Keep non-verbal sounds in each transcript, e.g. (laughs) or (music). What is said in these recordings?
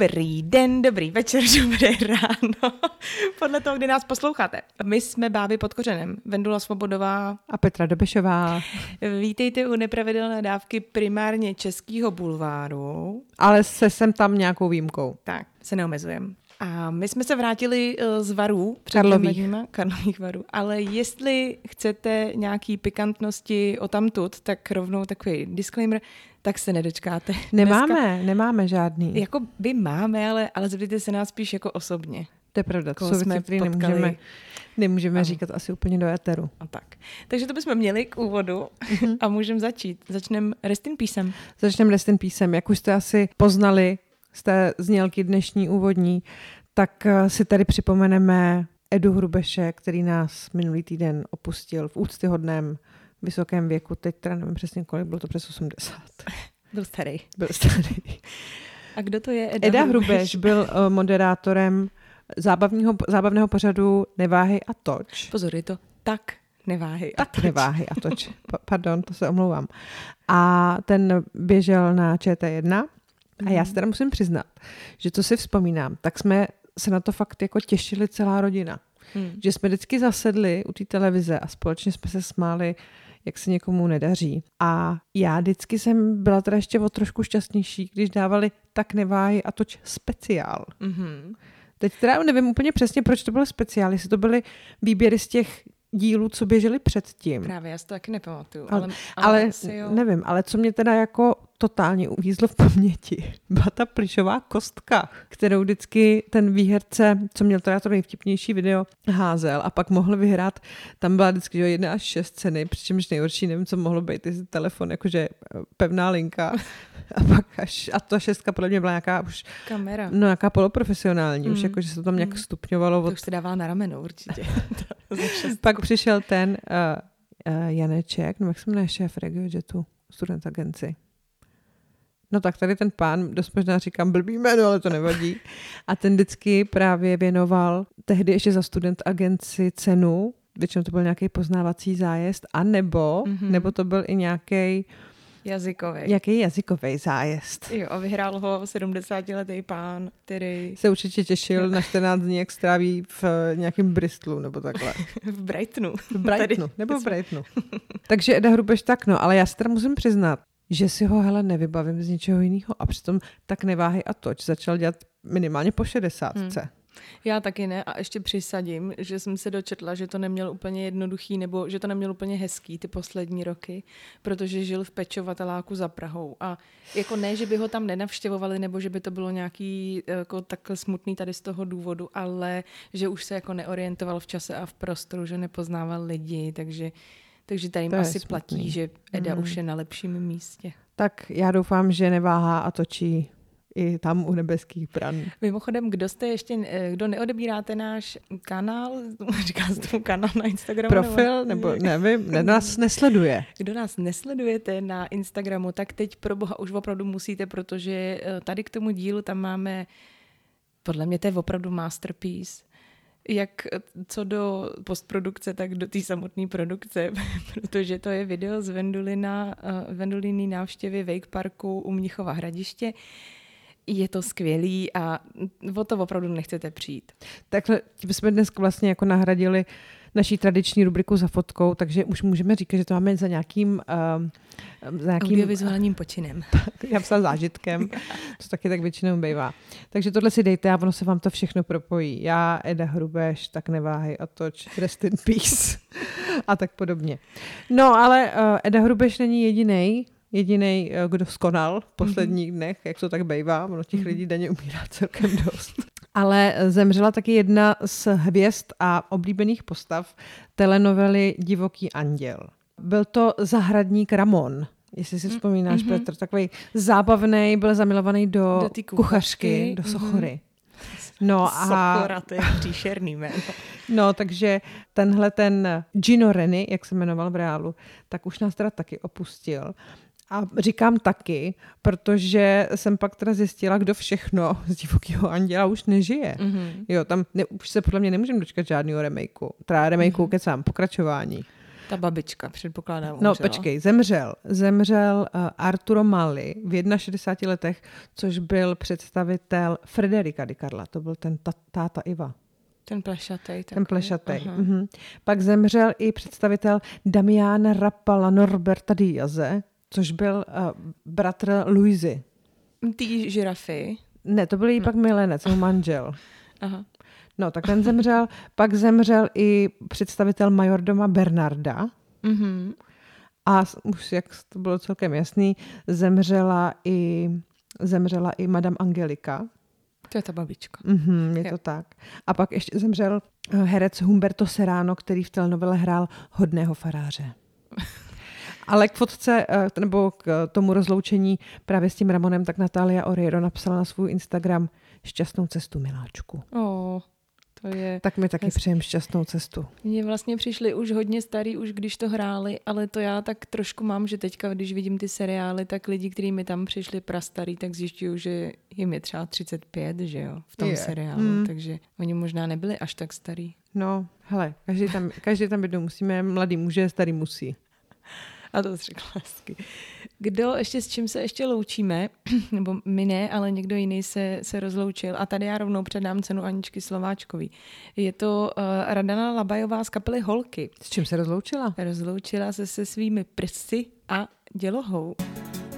Dobrý den, dobrý večer, (laughs) dobré ráno. Podle toho, kdy nás posloucháte. My jsme Báby pod kořenem. Vendula Svobodová a Petra Dobešová. Vítejte u nepravidelné dávky primárně českého bulváru. Ale se sem tam nějakou výjimkou. Tak, se neomezujeme. A my jsme se vrátili eh, z varů. Karlových. Karlových varů. Ale jestli chcete nějaký pikantnosti o tamtud, tak rovnou takový disclaimer, tak se nedočkáte. Nemáme, Dneska, nemáme žádný. Jako by máme, ale, ale zeptejte se nás spíš jako osobně. To je pravda, to jsme věci, nemůžeme, nemůžeme říkat asi úplně do éteru. A tak. Takže to bychom měli k úvodu mm-hmm. a můžeme začít. Začneme Rest in Peacem. Začneme Rest in Peacem. Jak už jste asi poznali z té znělky dnešní úvodní, tak eh, si tady připomeneme Edu Hrubeše, který nás minulý týden opustil v úctyhodném vysokém věku. Teď teda nevím přesně kolik, bylo to přes 80. (laughs) Byl starý. Byl starý. A kdo to je Eda, Eda Hrubeš? Hrubeš byl uh, moderátorem zábavního, zábavného pořadu Neváhy a toč. Pozor, je to tak neváhy a tak toč. neváhy a toč. (laughs) Pa, pardon, to se omlouvám. A ten běžel na ČT1 a já mhm. si teda musím přiznat, že to si vzpomínám, tak jsme se na to fakt jako těšili celá rodina. Hmm. Že jsme vždycky zasedli u té televize a společně jsme se smáli, jak se někomu nedaří. A já vždycky jsem byla teda ještě o trošku šťastnější, když dávali tak neváhy a toč speciál. Mm-hmm. Teď teda nevím úplně přesně, proč to bylo speciál, jestli to byly výběry z těch dílů, co běželi předtím. Právě, já si to taky nepamatuju. Ale, ale, ale nevím, ale co mě teda jako totálně uvízlo v paměti, (laughs) byla ta plišová kostka, kterou vždycky ten výherce, co měl teda to nejvtipnější video, házel a pak mohl vyhrát. Tam byla vždycky že jedna až šest ceny, přičemž nejhorší, nevím, co mohlo být, ty telefon, jakože eh, pevná linka. (laughs) A pak až, a ta šestka podle mě byla nějaká už... Kamera. No, nějaká poloprofesionální, mm. už jako, že se to tam nějak mm. stupňovalo. To od... už se dává na rameno určitě. (laughs) pak přišel ten uh, uh, Janeček, no jak se jmenuje šéf RegioJetu, student agenci. No tak tady ten pán, dost možná říkám blbý jméno, ale to nevadí. A ten vždycky právě věnoval tehdy ještě za student agenci cenu, většinou to byl nějaký poznávací zájezd, a nebo, mm-hmm. nebo to byl i nějaký Jazykový. Jaký jazykový zájezd. Jo, a vyhrál ho 70-letý pán, který... Se určitě těšil na 14 dní, jak stráví v eh, nějakém Bristolu, nebo takhle. (laughs) v Brightonu. V Brightonu, Tady. nebo v (laughs) Brightonu. Takže Eda Hrubeš tak, no, ale já si teda musím přiznat, že si ho hele nevybavím z ničeho jiného a přitom tak neváhy a toč začal dělat minimálně po 60. Hmm. Já taky ne a ještě přisadím, že jsem se dočetla, že to neměl úplně jednoduchý nebo že to neměl úplně hezký ty poslední roky, protože žil v pečovateláku za Prahou a jako ne, že by ho tam nenavštěvovali nebo že by to bylo nějaký jako takhle smutný tady z toho důvodu, ale že už se jako neorientoval v čase a v prostoru, že nepoznával lidi, takže takže tady jim asi smutný. platí, že Eda mm. už je na lepším místě. Tak já doufám, že neváhá a točí i tam u nebeských bran. Mimochodem, kdo jste ještě, eh, kdo neodebíráte náš kanál, (laughs) říká se tomu kanál na Instagramu? Profil, nebo, nebo nevím, ne, nás (laughs) nesleduje. Kdo nás nesledujete na Instagramu, tak teď pro boha už opravdu musíte, protože eh, tady k tomu dílu tam máme, podle mě to je opravdu masterpiece jak co do postprodukce, tak do té samotné produkce, (laughs) protože to je video z Vendulina, uh, Venduliny návštěvy Wake Parku u Mnichova hradiště. Je to skvělý a o to opravdu nechcete přijít. Takhle jsme dnes vlastně jako nahradili naší tradiční rubriku za fotkou, takže už můžeme říkat, že to máme za nějakým... Uh, za nějakým Audiovizuálním počinem. (laughs) Já psal zážitkem, to taky tak většinou bývá. Takže tohle si dejte a ono se vám to všechno propojí. Já, Eda Hrubeš, tak neváhej a toč, rest in peace a tak podobně. No ale uh, Eda Hrubeš není jediný, jediný, uh, kdo skonal v posledních mm-hmm. dnech, jak to tak bývá, ono těch mm-hmm. lidí denně umírá celkem dost. Ale zemřela taky jedna z hvězd a oblíbených postav telenovely Divoký anděl. Byl to zahradník Ramon, jestli si mm, vzpomínáš, mm-hmm. Petr, takový zábavný, byl zamilovaný do, do kuchařky, kuchařky, do mhm. sochory. Mm-hmm. (laughs) No a... Sochora, to je příšerný jméno. (laughs) No, takže tenhle ten Gino Reni, jak se jmenoval v reálu, tak už nás teda taky opustil. A říkám taky, protože jsem pak teda zjistila, kdo všechno z divokého anděla už nežije. Mm-hmm. Jo, tam ne, už se podle mě nemůžeme dočkat žádného remakeu. Teda remakeu mm-hmm. kecám, pokračování. Ta babička, předpokládám, umřela. No, počkej, zemřel. Zemřel uh, Arturo Mali v 61 letech, což byl představitel Frederika Di Carla. To byl ten táta Iva. Ten plešatej. Ten plešatej. Uh-huh. Pak zemřel i představitel Damiana Rappala Norberta Diaze, což byl uh, bratr Luizy. Tý žirafy? Ne, to byl jí hm. pak milenec, můj manžel. (laughs) Aha. No, tak ten zemřel. pak zemřel i představitel majordoma Bernarda. Mm-hmm. A už, jak to bylo celkem jasný, zemřela i, zemřela i Madame Angelika. To je ta babička. Mm-hmm, je jo. to tak. A pak ještě zemřel eh, herec Humberto Serrano, který v telenovele hrál hodného faráře. Ale k fotce, eh, nebo k tomu rozloučení právě s tím Ramonem, tak Natália Oreiro napsala na svůj Instagram šťastnou cestu, miláčku. Oh. To je tak mi taky hezky. přejem šťastnou cestu. Mně vlastně přišli už hodně starý, už když to hráli, ale to já tak trošku mám, že teďka, když vidím ty seriály, tak lidi, kteří mi tam přišli prastarý, tak zjišťují, že jim je třeba 35, že jo, v tom je. seriálu, hmm. takže oni možná nebyli až tak starý. No, hele, každý tam, každý tam jednou musíme, mladý muže, starý musí. A to řekla hezky. Kdo ještě s čím se ještě loučíme, (clears throat) nebo my ne, ale někdo jiný se, se rozloučil a tady já rovnou předám cenu Aničky Slováčkový. Je to uh, Radana Labajová z kapely Holky. S čím se rozloučila? Rozloučila se se svými prsty a dělohou.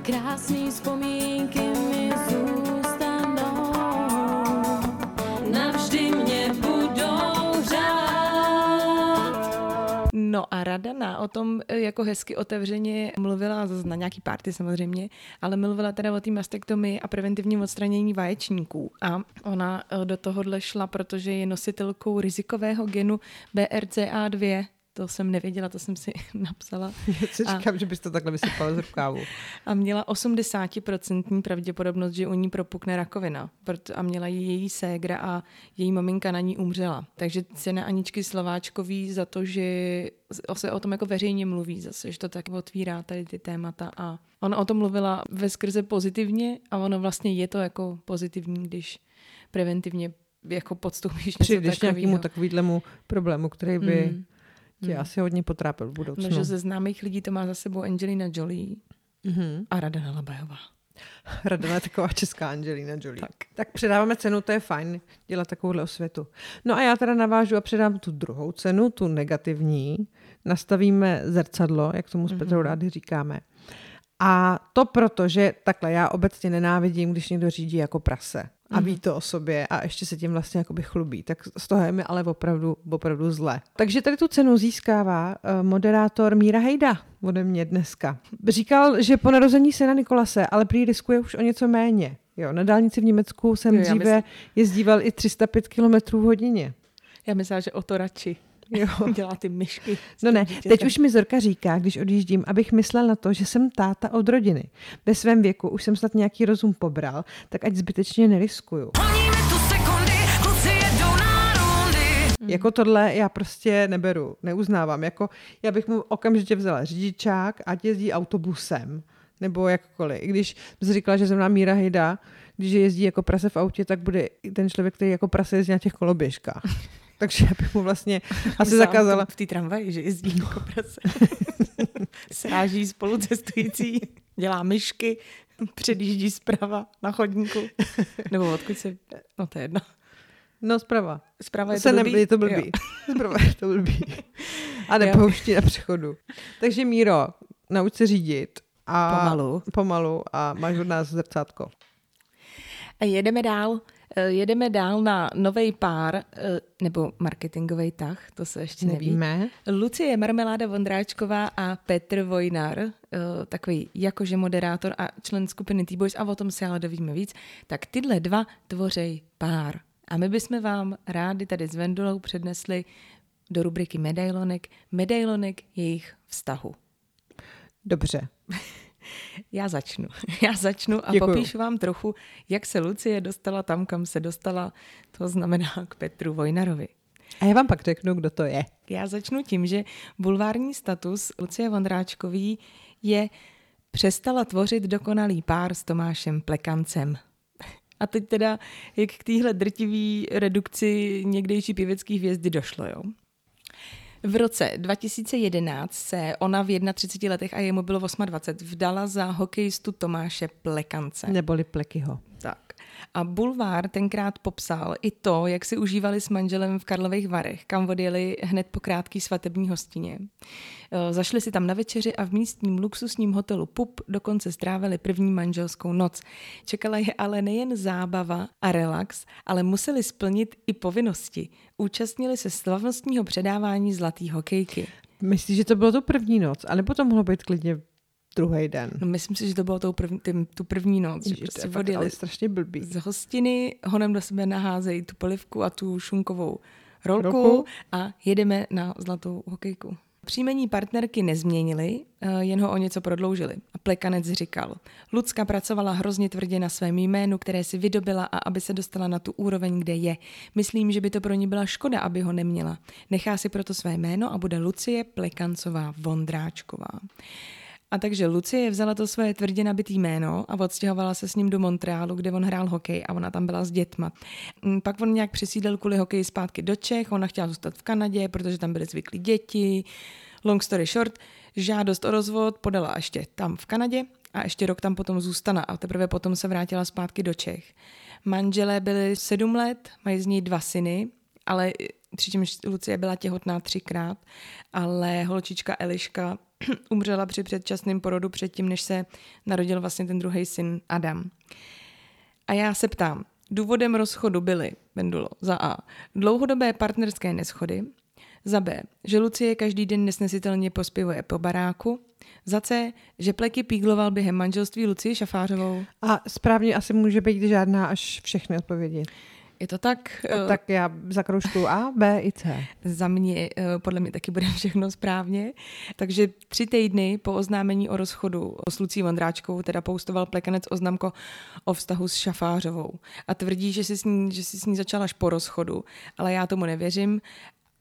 Krásný vzpomínky mi No a Radana o tom e, jako hezky otevřeně mluvila na nějaký party samozřejmě, ale mluvila teda o té mastektomii a preventivním odstranění vaječníků. A ona e, do tohohle šla, protože je nositelkou rizikového genu BRCA2, to jsem nevěděla, to jsem si (laughs) napsala. Já si říkám, a, že bys to takhle vysypala z rukávu. (laughs) A měla 80% pravděpodobnost, že u ní propukne rakovina. A měla ji její ségra a její maminka na ní umřela. Takže cena Aničky Slováčkový za to, že se o tom jako veřejně mluví zase, že to tak otvírá tady ty témata a ona o tom mluvila ve skrze pozitivně a ono vlastně je to jako pozitivní, když preventivně jako podstoupíš něco Přijdeš nějakému takovýhlemu problému, který by mm tě hmm. asi hodně potrápil v budoucnu. No, že ze známých lidí to má za sebou Angelina Jolie mm-hmm. a Radana Labajová. (laughs) Radana je taková česká Angelina Jolie. Tak. tak předáváme cenu, to je fajn, dělat takovouhle osvětu. No a já teda navážu a předám tu druhou cenu, tu negativní. Nastavíme zrcadlo, jak tomu s Petrou mm-hmm. rádi říkáme. A to proto, že takhle já obecně nenávidím, když někdo řídí jako prase a ví mhm. to o sobě a ještě se tím vlastně jakoby chlubí. Tak z toho je mi ale opravdu, opravdu zle. Takže tady tu cenu získává uh, moderátor Míra Hejda ode mě dneska. Říkal, že po narození syna Nikolase, ale prý riskuje už o něco méně. Jo, na dálnici v Německu jsem jo, dříve myslím... jezdíval i 305 km v hodině. Já myslím, že o to radši. Jo. (laughs) Dělá ty myšky. No ne, dítětem. teď už mi Zorka říká, když odjíždím, abych myslel na to, že jsem táta od rodiny. Ve svém věku už jsem snad nějaký rozum pobral, tak ať zbytečně neriskuju. Mm. Jako tohle já prostě neberu, neuznávám. Jako, já bych mu okamžitě vzala řidičák, ať jezdí autobusem, nebo jakkoliv. I když jsem říkala, že jsem Míra Hejda, když jezdí jako prase v autě, tak bude ten člověk, který jako prase jezdí na těch koloběžkách (laughs) takže já bych mu vlastně (laughs) asi zakázala. V té tramvaji, že jezdí jako prase. (laughs) Sráží spolu cestující, dělá myšky, předjíždí zprava na chodníku. Nebo odkud se... No to je jedno. No zprava. Zprava je to blbý? Ne, je to blbý. (laughs) Zprava je to blbý. A nepouští na přechodu. Takže Míro, nauč se řídit. A pomalu. Pomalu a máš od nás zrcátko. A jedeme dál. Eh, jedeme dál na nový pár, eh, nebo marketingový tah, to se ještě Nevíme. neví. Lucie Marmeláda Vondráčková a Petr Vojnar, eh, takový jakože moderátor a člen skupiny T-Boys, a o tom si ale dovíme víc, tak tyhle dva tvořej pár. A my bychom vám rádi tady s Vendulou přednesli do rubriky medailonek, medailonek jejich vztahu. Dobře. (laughs) Já začnu. (laughs) Já začnu a Děkuju. popíšu vám trochu, jak se Lucie dostala tam, kam se dostala. To znamená (laughs) k Petru Vojnarovi. A já vám pak řeknu, kdo to je. Já začnu tím, že bulvární status Lucie Vondráčkový je přestala tvořit dokonalý pár s Tomášem Plekancem. A teď teda, jak k téhle drtivý redukci někdejší pěvecký hvězdy došlo, jo? V roce 2011 se ona v 31 letech a jemu bylo 28 vdala za hokejistu Tomáše Plekance. Neboli Plekyho. A Bulvár tenkrát popsal i to, jak si užívali s manželem v Karlových Varech, kam odjeli hned po krátký svatební hostině. E, zašli si tam na večeři a v místním luxusním hotelu Pup dokonce strávili první manželskou noc. Čekala je ale nejen zábava a relax, ale museli splnit i povinnosti. Účastnili se slavnostního předávání zlatý hokejky. Myslíš, že to bylo to první noc? A nebo to mohlo být klidně druhý den. No, myslím si, že to bylo tou první, tím, tu první noc. Ježiš, že to je prostě fakt ale strašně blbý. z hostiny, honem do sebe naházejí tu polivku a tu šunkovou rolku, Rolku. a jedeme na zlatou hokejku. Příjmení partnerky nezměnili, eh, jen ho o něco prodloužili. A plekanec říkal, Lucka pracovala hrozně tvrdě na svém jménu, které si vydobila a aby se dostala na tu úroveň, kde je. Myslím, že by to pro ní byla škoda, aby ho neměla. Nechá si proto své jméno a bude Lucie Plekancová Vondráčková. A takže Lucie vzala to svoje tvrdě nabitý jméno a odstěhovala se s ním do Montrealu, kde on hrál hokej a ona tam byla s dětma. Mm, Pak on nějak přesídlil kvůli hokeji zpátky do Čech, ona chtěla zůstat v Kanadě, protože tam byly zvyklí děti. Long story short, žádost o rozvod podala ještě tam v Kanadě a ještě rok tam potom zůstala a teprve potom se vrátila zpátky do Čech. Manželé byli sedm let, mají z ní dva syny, ale přičemž Lucie byla těhotná třikrát, ale holčička Eliška (clears throat) umřela při předčasném porodu předtím, než se narodil vlastně ten druhý syn Adam. A já se ptám, důvodem rozchodu byly, Bendulo, za A, dlouhodobé partnerské neschody, za B, že Lucie každý den nesnesitelně pospěvuje po baráku, za C, že Pleky pígloval během manželství Lucie Šafářovou. A správně asi může být žádná až všechny odpovědi. Je to tak? A tak já zakroužkuju A, B i C. Za mě, eh, podle mě taky bude všechno správně. Takže tři týdny po oznámení o rozchodu s Lucí Vondráčkovou teda poustoval plekanec oznamko o vztahu s Šafářovou. A tvrdí, že si, s ní, že si s ní začal až po rozchodu, ale já tomu nevěřím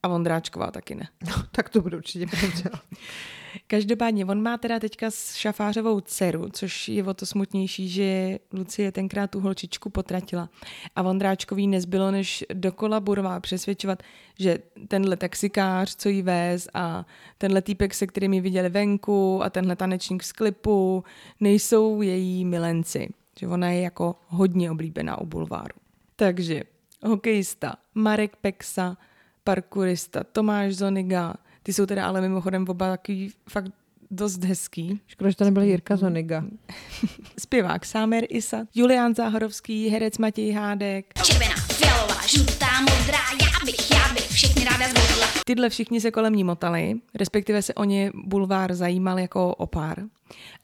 a Vondráčková taky ne. No, tak to bude určitě pravda. (laughs) Každopádně, on má teda teďka s Šafářovou dceru, což je o to smutnější, že Lucie tenkrát tu holčičku potratila. A Vondráčkový nezbylo, než dokola Burová přesvědčovat, že tenhle taxikář, co jí vez a tenhle týpek, se kterým ji viděli venku a tenhle tanečník z klipu, nejsou její milenci. Že ona je jako hodně oblíbená u bulváru. Takže hokejista Marek Peksa, parkourista Tomáš Zoniga, ty jsou teda ale mimochodem oba takový fakt dost hezký. Škoda, že to nebyl Jirka Zoniga. (laughs) Zpěvák Sámer Isa, Julián Záhorovský, herec Matěj Hádek. Červená, fialová, žlutá, modrá, já bych, já bych všechny ráda zvolila. Tyhle všichni se kolem ní motali, respektive se o ně bulvár zajímal jako o pár.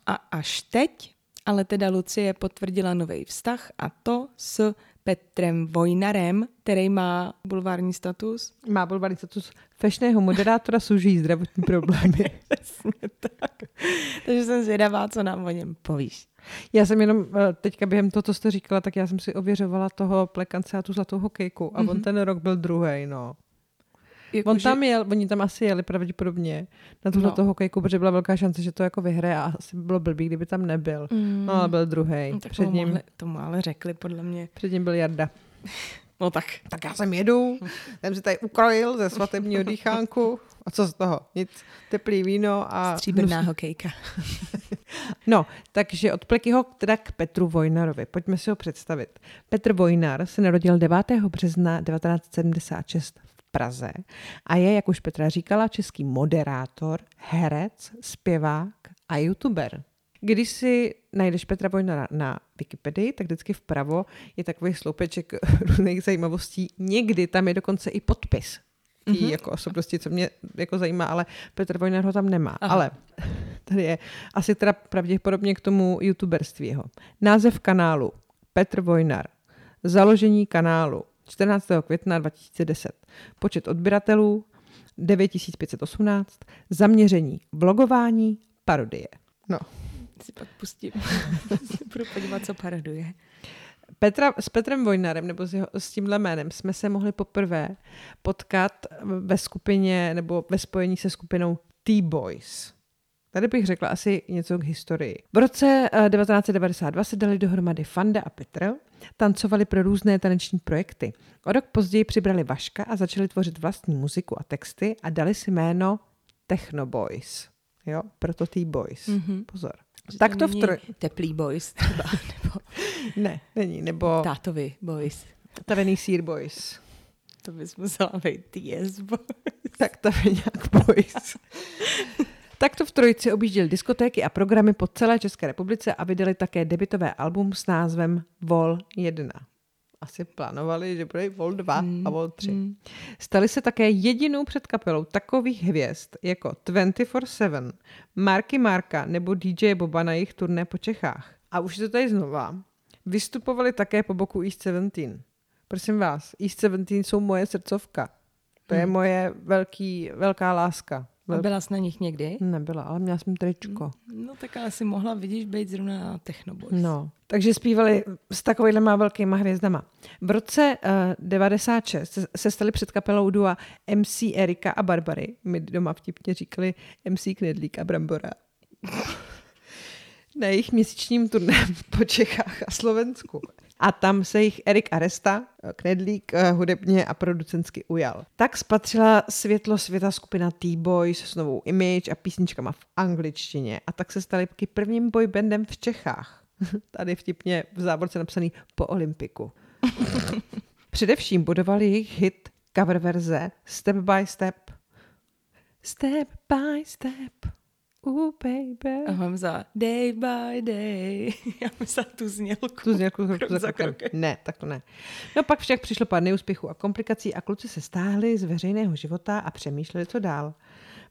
A až teď ale teda Lucie potvrdila nový vztah a to s Petrem Vojnarem, který má bulvární status. Má bulvární status fešného moderátora služí zdravotní problémy. (laughs) Tak. Takže jsem zvědavá, co nám o něm povíš. Já jsem jenom eh, teďka během toho, co jste říkala, tak já jsem si ověřovala toho plekance a tu zlatou hokejku a mm-hmm. on ten rok byl druhý, no. Jako, On tam jel, oni tam asi jeli pravděpodobně na tu No. zlatou hokejku, protože byla velká šance, že to jako vyhraje a asi by bylo blbý, kdyby tam nebyl. Mm. No ale byl druhý. No, Před ním, mohli, tomu ale řekli, podle mě. před ním byl Jarda. (laughs) No tak. Tak já jsem jedu, jsem si tady ukrojil ze svatebního dýchánku. A co z toho? Nic. Teplý víno a... Stříbrná hokejka. (laughs) No, takže od Plekyho teda k Petru Vojnarovi. Pojďme si ho představit. Petr Vojnar se narodil 9. března 1976 v Praze a je, jak už Petra říkala, český moderátor, herec, zpěvák a youtuber. Když si najdeš Petra Vojnara na Wikipedii, tak vždycky vpravo je takový sloupeček (laughs) různých zajímavostí. Někdy tam je dokonce i podpis mm-hmm. jako osobnosti, co mě jako zajímá, ale Petr Vojnar ho tam nemá. Aha. Ale (laughs) tady je asi teda pravděpodobně k tomu youtuberství jeho. Název kanálu Petr Vojnar. Založení kanálu 14. května 2010. Počet odběratelů 9518. Zaměření blogování, parodie. No. Si pak pustím. (laughs) Budu podívat, co paraduje. Petra, s Petrem Vojnarem nebo s, jeho, s tímhle jménem jsme se mohli poprvé potkat ve skupině nebo ve spojení se skupinou T-Boys. Tady bych řekla asi něco k historii. V roce eh, 1992 se dali dohromady Fanda a Petr, tancovali pro různé taneční projekty. O rok později přibrali Vaška a začali tvořit vlastní muziku a texty a dali si jméno Techno Boys. Jo, proto ty boys. Mhm. Pozor. Že Tak to v troj... Teplý boys třeba, (laughs) nebo Ne, není, nebo tátovi boys. tavený sír boys. To bys musela být TS boys. Tak to je nějak boys. (laughs) tak to v trojici objížděli diskotéky a programy po celé České republice a vydali také debitové album s názvem Vol 1. Asi plánovali, že bude Vol 2 a Vol 3. Mm. Stali se také jedinou předkapelou takových hvězd jako 24-7, Marky Marka nebo DJ Boba na jejich turné po Čechách. A už to tady znova. Vystupovali také po boku East 17. Prosím vás, East 17 jsou moje srdcovka. To je Hmm. moje velký, velká láska. A Vel... byla jsi na nich někdy? Nebyla, ale měla jsem tričko. No tak ale si mohla, vidíš, být zrovna na Techno Boys. No, takže zpívali s takovýhlema velkýma hvězdama. V roce uh, 96 se- se stali před kapelou dua MC Erika a Barbary. My doma vtipně říkali MC Knedlík a Brambora. (laughs) Na jejich měsíčním turné po Čechách a Slovensku. A tam se jich Erik Aresta, eh, Knedlík, eh, hudebně a producentsky ujal. Tak spatřila světlo světa skupina T-Boys s novou image a písničkama v angličtině. A tak se stali prvním boybandem v Čechách. (laughs) Tady vtipně v závorce napsaný po Olympiku. (laughs) Především budovali jejich hit cover verze Step by Step. Step by step. Ooh, baby. A mám za day by day. (laughs) Já myslela tu znělku. Tu znělku krok krok za za krokem. krokem. Ne, tak to ne. No pak však přišlo pár neúspěchů a komplikací a kluci se stáhli z veřejného života a přemýšleli, co dál.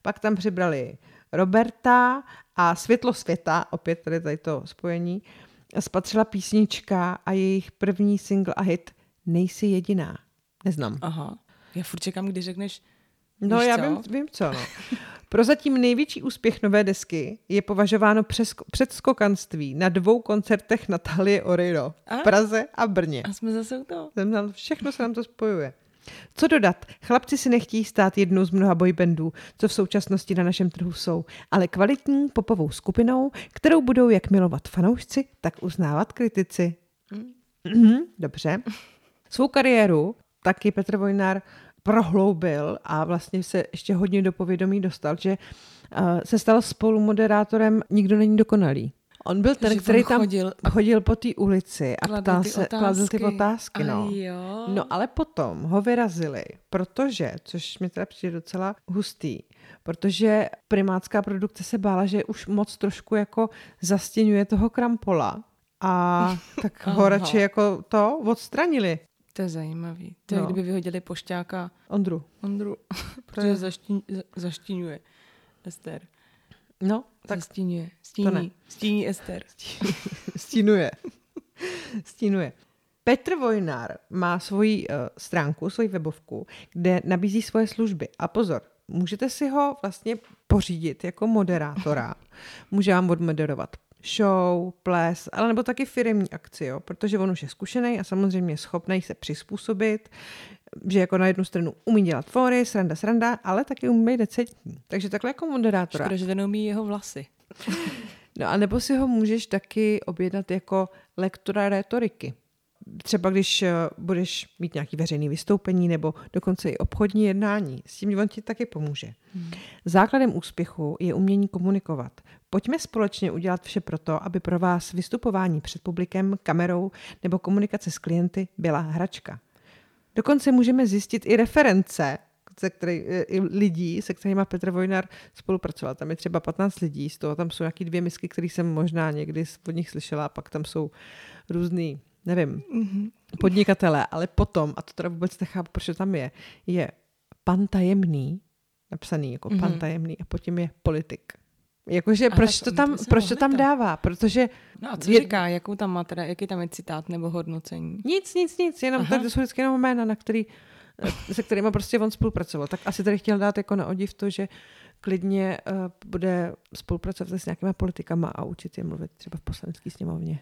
Pak tam přibrali Roberta a Světlo světa, opět tady, tady to spojení, spatřila písnička a jejich první single a hit Nejsi jediná. Neznám. Aha. Já furt čekám, kdy řekneš, No víš já co? vím, vím co. No. Prozatím největší úspěch nové desky je považováno předskokanství na dvou koncertech Natalie Oriro v Praze a Brně. a jsme zase u toho. Všechno se nám to spojuje. Co dodat? Chlapci si nechtějí stát jednou z mnoha boybandů, co v současnosti na našem trhu jsou, ale kvalitní popovou skupinou, kterou budou jak milovat fanoušci, tak uznávat kritici. Mhm, dobře. Svou kariéru taky Petr Vojnár prohloubil a vlastně se ještě hodně do povědomí dostal, že uh, se stal spolumoderátorem Nikdo není dokonalý. On byl ten, který tam chodil chodil, po té ulici a ptal se, kladl ty otázky. otázky. No. No ale potom ho vyrazili, protože, což mi teda přijde docela hustý, protože primátská produkce se bála, že už moc trošku jako zastěňuje toho krampola a (laughs) tak ho radši jako to odstranili. To je zajímavý. To je, No. kdyby vyhodili pošťáka Ondru. Ondru, (laughs) protože zaští, za- zaštíňuje Ester. No, tak zastíňuje. ne. Stíní. Stíní Ester. (laughs) stínuje. stínuje. Petr Vojnár má svoji uh, stránku, svoji webovku, kde nabízí svoje služby. A pozor, můžete si ho vlastně pořídit jako moderátora. Může vám odmoderovat show, ples, ale nebo taky firmní akci, jo? protože on už je zkušený a samozřejmě schopný se přizpůsobit, že jako na jednu stranu umí dělat fóry, sranda, sranda, ale taky umí být decentní. Takže takhle jako moderátora. Škoda, že to neumí jeho vlasy. (laughs) No a nebo si ho můžeš taky objednat jako lektora retoriky. Třeba když eh, budeš mít nějaký veřejný vystoupení nebo dokonce i obchodní jednání. S tím on ti taky pomůže. Hmm. Základem úspěchu je umění komunikovat. Pojďme společně udělat vše proto, aby pro vás vystupování před publikem, kamerou nebo komunikace s klienty byla hračka. Dokonce můžeme zjistit i reference se který, eh, i lidí, se kterými Petr Vojnar spolupracoval. Tam je třeba 15 lidí, z toho tam jsou nějaký dvě misky, které jsem možná někdy od nich slyšela, a pak tam jsou různý, nevím, Mm-hmm. podnikatelé, ale potom, a to teda vůbec nechápu, proč to tam je, je pan tajemný, napsaný jako mm-hmm. pan tajemný a potom je politik. Jakože A proč to to tam, proč to tam tam. dává? Protože No a co Je- říká, jakou tam má teda, jaký tam je citát nebo hodnocení? Nic, nic, nic, jenom Aha. tady to jsou vždycky jenom jména, na který, eh, se kterými prostě on spolupracoval. Tak asi tady chtěl dát jako na odiv to, že klidně uh, bude spolupracovat s nějakýma politikama a učit je mluvit třeba v poslanecké sněmovně.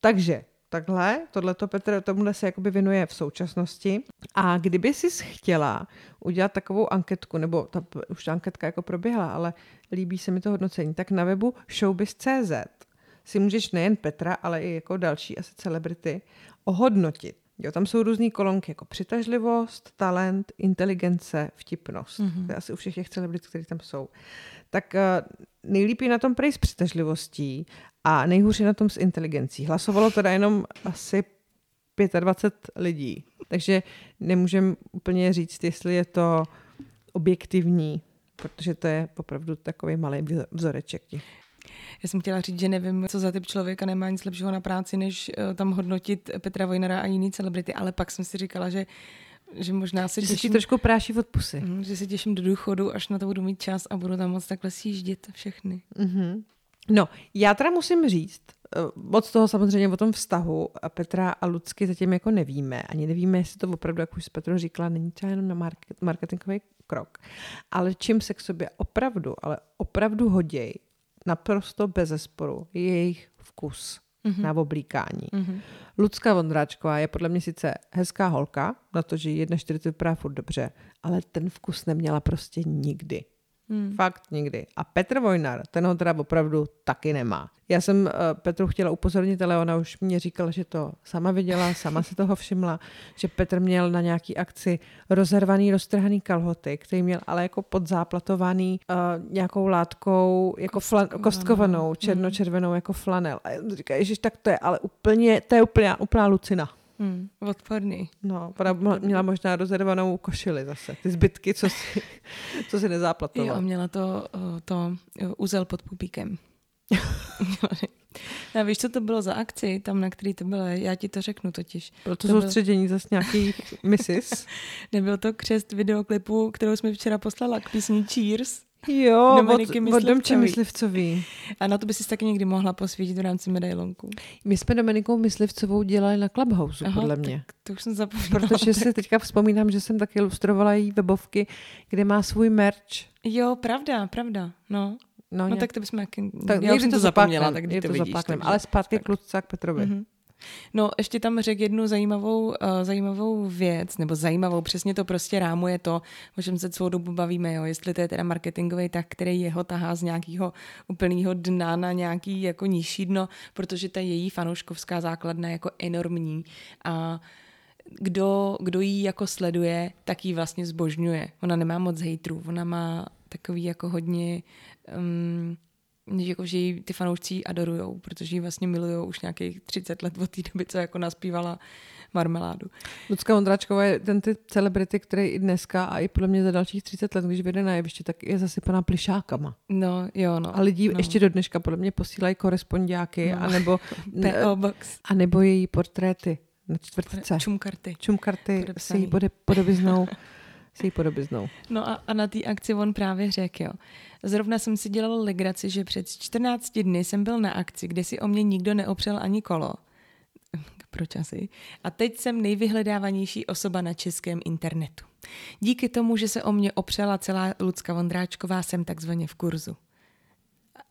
Takže takhle, tohleto Petr tomuhle se jakoby věnuje v současnosti. A kdyby si chtěla udělat takovou anketku, nebo ta, už ta anketka jako proběhla, ale líbí se mi to hodnocení, tak na webu showbiz.cz si můžeš nejen Petra, ale i jako další asi celebrity ohodnotit. Jo, tam jsou různé kolonky jako přitažlivost, talent, inteligence, vtipnost. Mm-hmm. To je asi u všech těch celebrit, které tam jsou. Tak uh, nejlíp je na tom prej s přitažlivostí a nejhůř je na tom s inteligencí. Hlasovalo teda jenom asi 25 lidí. Takže nemůžeme úplně říct, jestli je to objektivní, protože to je opravdu takový malý vzoreček já jsem chtěla říct, že nevím, co za typ člověka nemá nic lepšího na práci, než uh, tam hodnotit Petra Vojnara a jiný celebrity, ale pak jsem si říkala, že že možná se že těším... trošku práší od pusy. Mm, že se těším do důchodu, až na to budu mít čas a budu tam moc takhle sjíždět všechny. Mm-hmm. No, já teda musím říct, eh, moc toho samozřejmě o tom vztahu Petra a Lucky zatím jako nevíme. Ani nevíme, jestli to opravdu, jak už s Petrou říkala, není třeba jenom na marketingový krok. Ale čím se k sobě opravdu, ale opravdu hoděj, naprosto bez zesporu je jejich vkus mm-hmm. na oblíkání. Mm-hmm. Lucka Vondráčková je podle mě sice hezká holka, na to, že 1,40 vypadá furt dobře, ale ten vkus neměla prostě nikdy. Hmm. Fakt nikdy. A Petr Vojnar, ten ho teda opravdu taky nemá. Já jsem uh, Petru chtěla upozornit, ale ona už mě říkala, že to sama viděla, sama se toho všimla, že Petr měl na nějaký akci rozervaný, roztrhaný kalhoty, který měl ale jako podzáplatovaný uh, nějakou látkou, jako flan, kostkovanou, černočervenou jako flanel. A říká, že tak to je ale úplně, to je úplná, úplná lucina. Hmm, odporný. No, ona měla možná rozervanou košili zase. Ty zbytky, co si, (laughs) co si nezáplatovala. Jo, měla to, to uzel pod pupíkem. (laughs) Já víš, co to bylo za akci, tam na který to bylo, já ti to řeknu totiž. Bylo to, to soustředění byl... zase nějaký (laughs) misis? Nebyl to křest videoklipu, kterou jsme včera poslala k písni Cheers. Jo, (laughs) Dominiky od, od Domče Myslivcový. A na to by si taky někdy mohla posvítit v rámci medailonku. My jsme Dominikou Myslivcovou dělali na Clubhouse, Aha, podle mě. Tak to už jsem zapomněla. Protože tak... si teďka vzpomínám, že jsem taky ilustrovala její webovky, kde má svůj merch. Jo, pravda, pravda, no. No, no nějak... tak to bychom jaký... Tak, já už jsem to zapomněla, tak to, to vidíš. Takže... Ale zpátky tak. k Lucce k Petrovi. Mm-hmm. No, ještě tam řekl jednu zajímavou, uh, zajímavou věc, nebo zajímavou, přesně to prostě rámuje to, o čem se celou dobu bavíme, jo, jestli to je teda marketingový tak, který jeho tahá z nějakého úplného dna na nějaký jako nižší dno, protože ta její fanouškovská základna je jako enormní a kdo, kdo jí jako sleduje, tak ji vlastně zbožňuje. Ona nemá moc hejtrů, ona má takový jako hodně um, jako, že ji ty fanoušci adorujou, protože ji vlastně milují už nějakých 30 let od té doby, co jako naspívala marmeládu. Lucka Ondráčková je ten ty celebrity, který i dneska a i podle mě za dalších 30 let, když vyjde na jeviště, tak je zasypaná plišákama. No, jo, no. A lidi no. ještě do dneška podle mě posílají korespondiáky, no. anebo, (laughs) Box. anebo její portréty na čtvrtce. Čumkarty. Čumkarty si ji podobiznou. (laughs) si ji podobiznou. No a, a na té akci on právě řekl, jo. Zrovna jsem si dělal legraci, že před 14 dny jsem byl na akci, kde si o mě nikdo neopřel ani kolo. (laughs) Proč asi? A teď jsem nejvyhledávanější osoba na českém internetu. Díky tomu, že se o mě opřela celá Lucka Vondráčková, jsem takzvaně v kurzu.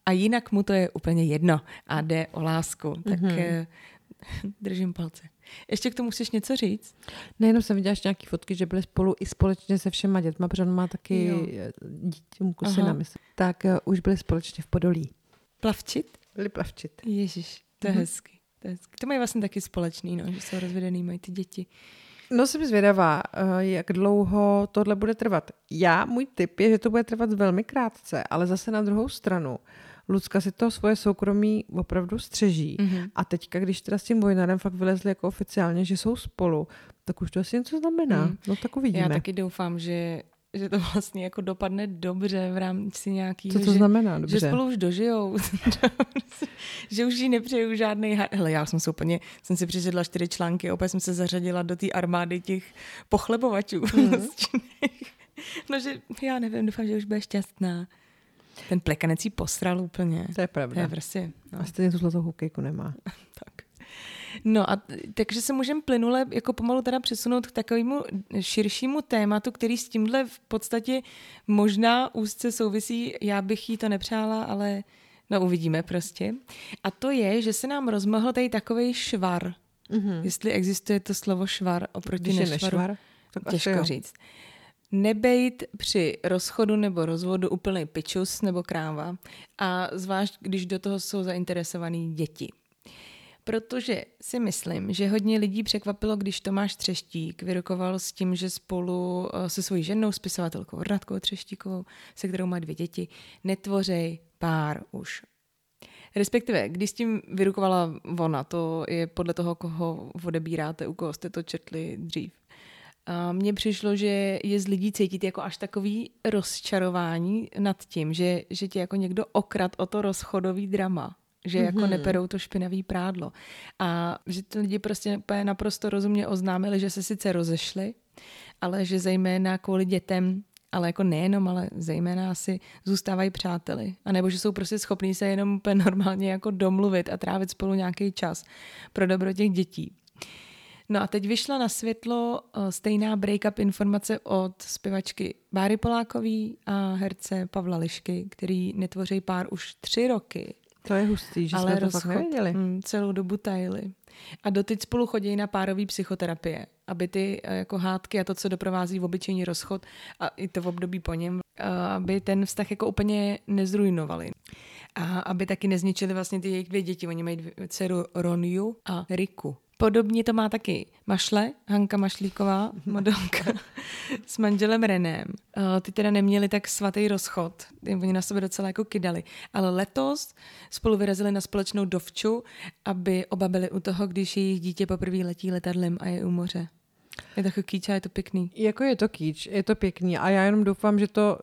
A jinak mu to je úplně jedno a jde o lásku. Tak mm-hmm. (laughs) držím palce. Ještě k tomu chceš něco říct? Nejenom jsem viděla nějaké fotky, že byly spolu i společně se všema dětma, protože on má taky. Eh, dítě, syna, myslím. Tak uh, už byli společně v Podolí. Plavčit? Byli plavčit. Ježíš, to je mm-hmm. hezky. To, je hezky. to mají vlastně taky společný, no, že jsou rozvedený, mají ty děti. No jsem zvědavá, eh, jak dlouho tohle bude trvat. Já, můj tip je, že to bude trvat velmi krátce, ale zase na druhou stranu. Lucka si to svoje soukromí opravdu střeží. Mm-hmm. A teďka, když teda s tím Vojnarem fakt vylezli jako oficiálně, že jsou spolu, tak už to asi něco znamená. Mm. No tak uvidíme. Já taky doufám, že že to vlastně jako dopadne dobře v rámci nějaký. Co to že, znamená dobře? Že spolu už dožijou. (laughs) že už jí nepřeju žádný... Hele, já jsem se úplně, jsem si přečetla čtyři články, opět jsem se zařadila do té armády těch pochlebovačů. Mm. (laughs) no, že já nevím, doufám, že už bude šťastná. Ten plekanec jí posral úplně. To je pravda. To je prostě, no. A stejně tu zlatou hokejku nemá. (laughs) tak. No a takže se můžeme plynule jako pomalu teda přesunout k takovému širšímu tématu, který s tímhle v podstatě možná úzce souvisí. Já bych jí to nepřála, ale no uvidíme prostě. A to je, že se nám rozmohl tady takový švar Mhm. Jestli existuje to slovo švar oproti Když nešvaru. nešvar, tak Těžko jo. Nebejt při rozchodu nebo rozvodu úplný pičus nebo kráva a zvlášť, když do toho jsou zainteresovaný děti. Protože si myslím, že hodně lidí překvapilo, když Tomáš Třeštík vyrokoval s tím, že spolu eh, se svojí ženou, spisovatelkou Renatkou Třeštíkovou, se kterou má dvě děti, netvořej pár už. Respektive, když s tím vyrukovala ona, to je podle toho, koho odebíráte, u koho jste to četli dřív. A mně přišlo, že je z lidí cítit jako až takový rozčarování nad tím, že, že tě jako někdo okrad o to rozchodový drama že jako Mhm. neperou to špinavý prádlo. A že ty lidi prostě naprosto rozumně oznámili, že se sice rozešli, ale že zejména kvůli dětem, ale jako nejenom, ale zejména asi zůstávají přáteli. A nebo že jsou prostě schopní se jenom normálně jako domluvit a trávit spolu nějaký čas pro dobro těch dětí. No a teď vyšla na světlo eh, stejná break-up informace od zpěvačky Báry Polákový a herce Pavla Lišky, který netvoří pár už tři roky. To je hustý, že jsme to fakt nevěděli. Mm, celou dobu tajili. A doteď spolu chodí na párový psychoterapie, aby ty eh, jako hádky a to, co doprovází v obyčejný rozchod a i to v období po něm, eh, aby ten vztah jako úplně nezrujnovali. A aby taky nezničili vlastně ty jejich dvě děti. Oni mají dvě- dceru Roniu a Riku. Podobně to má taky Mašle, Hanka Mašlíková, modelka, (laughs) s manželem Renem. Eh, Ty teda neměli tak svatý rozchod, oni na sebe docela jako kydali. Ale letos spolu vyrazili na společnou dovču, aby oba byli u toho, když jejich dítě poprvé letí letadlem a je u moře. Je to kýča, je to pěkný. Jako je to kýč, je to pěkný a já jenom doufám, že to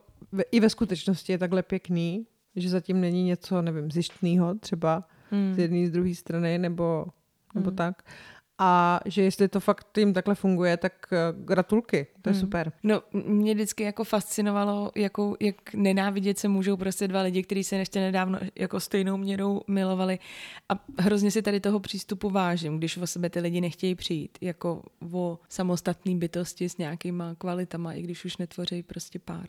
i ve skutečnosti je takhle pěkný, že zatím není něco, nevím, zjištného třeba Hmm. z jedné z druhé strany nebo, nebo tak. A že jestli to fakt jim takhle funguje, tak eh, gratulky, to je super. No, mě vždycky jako fascinovalo, jako, jak nenávidět se můžou prostě dva lidi, kteří se ještě nedávno jako stejnou měrou milovali. A hrozně si tady toho přístupu vážím, když o sebe ty lidi nechtějí přijít, jako o samostatný bytosti s nějakýma kvalitama, i když už netvoří prostě pár.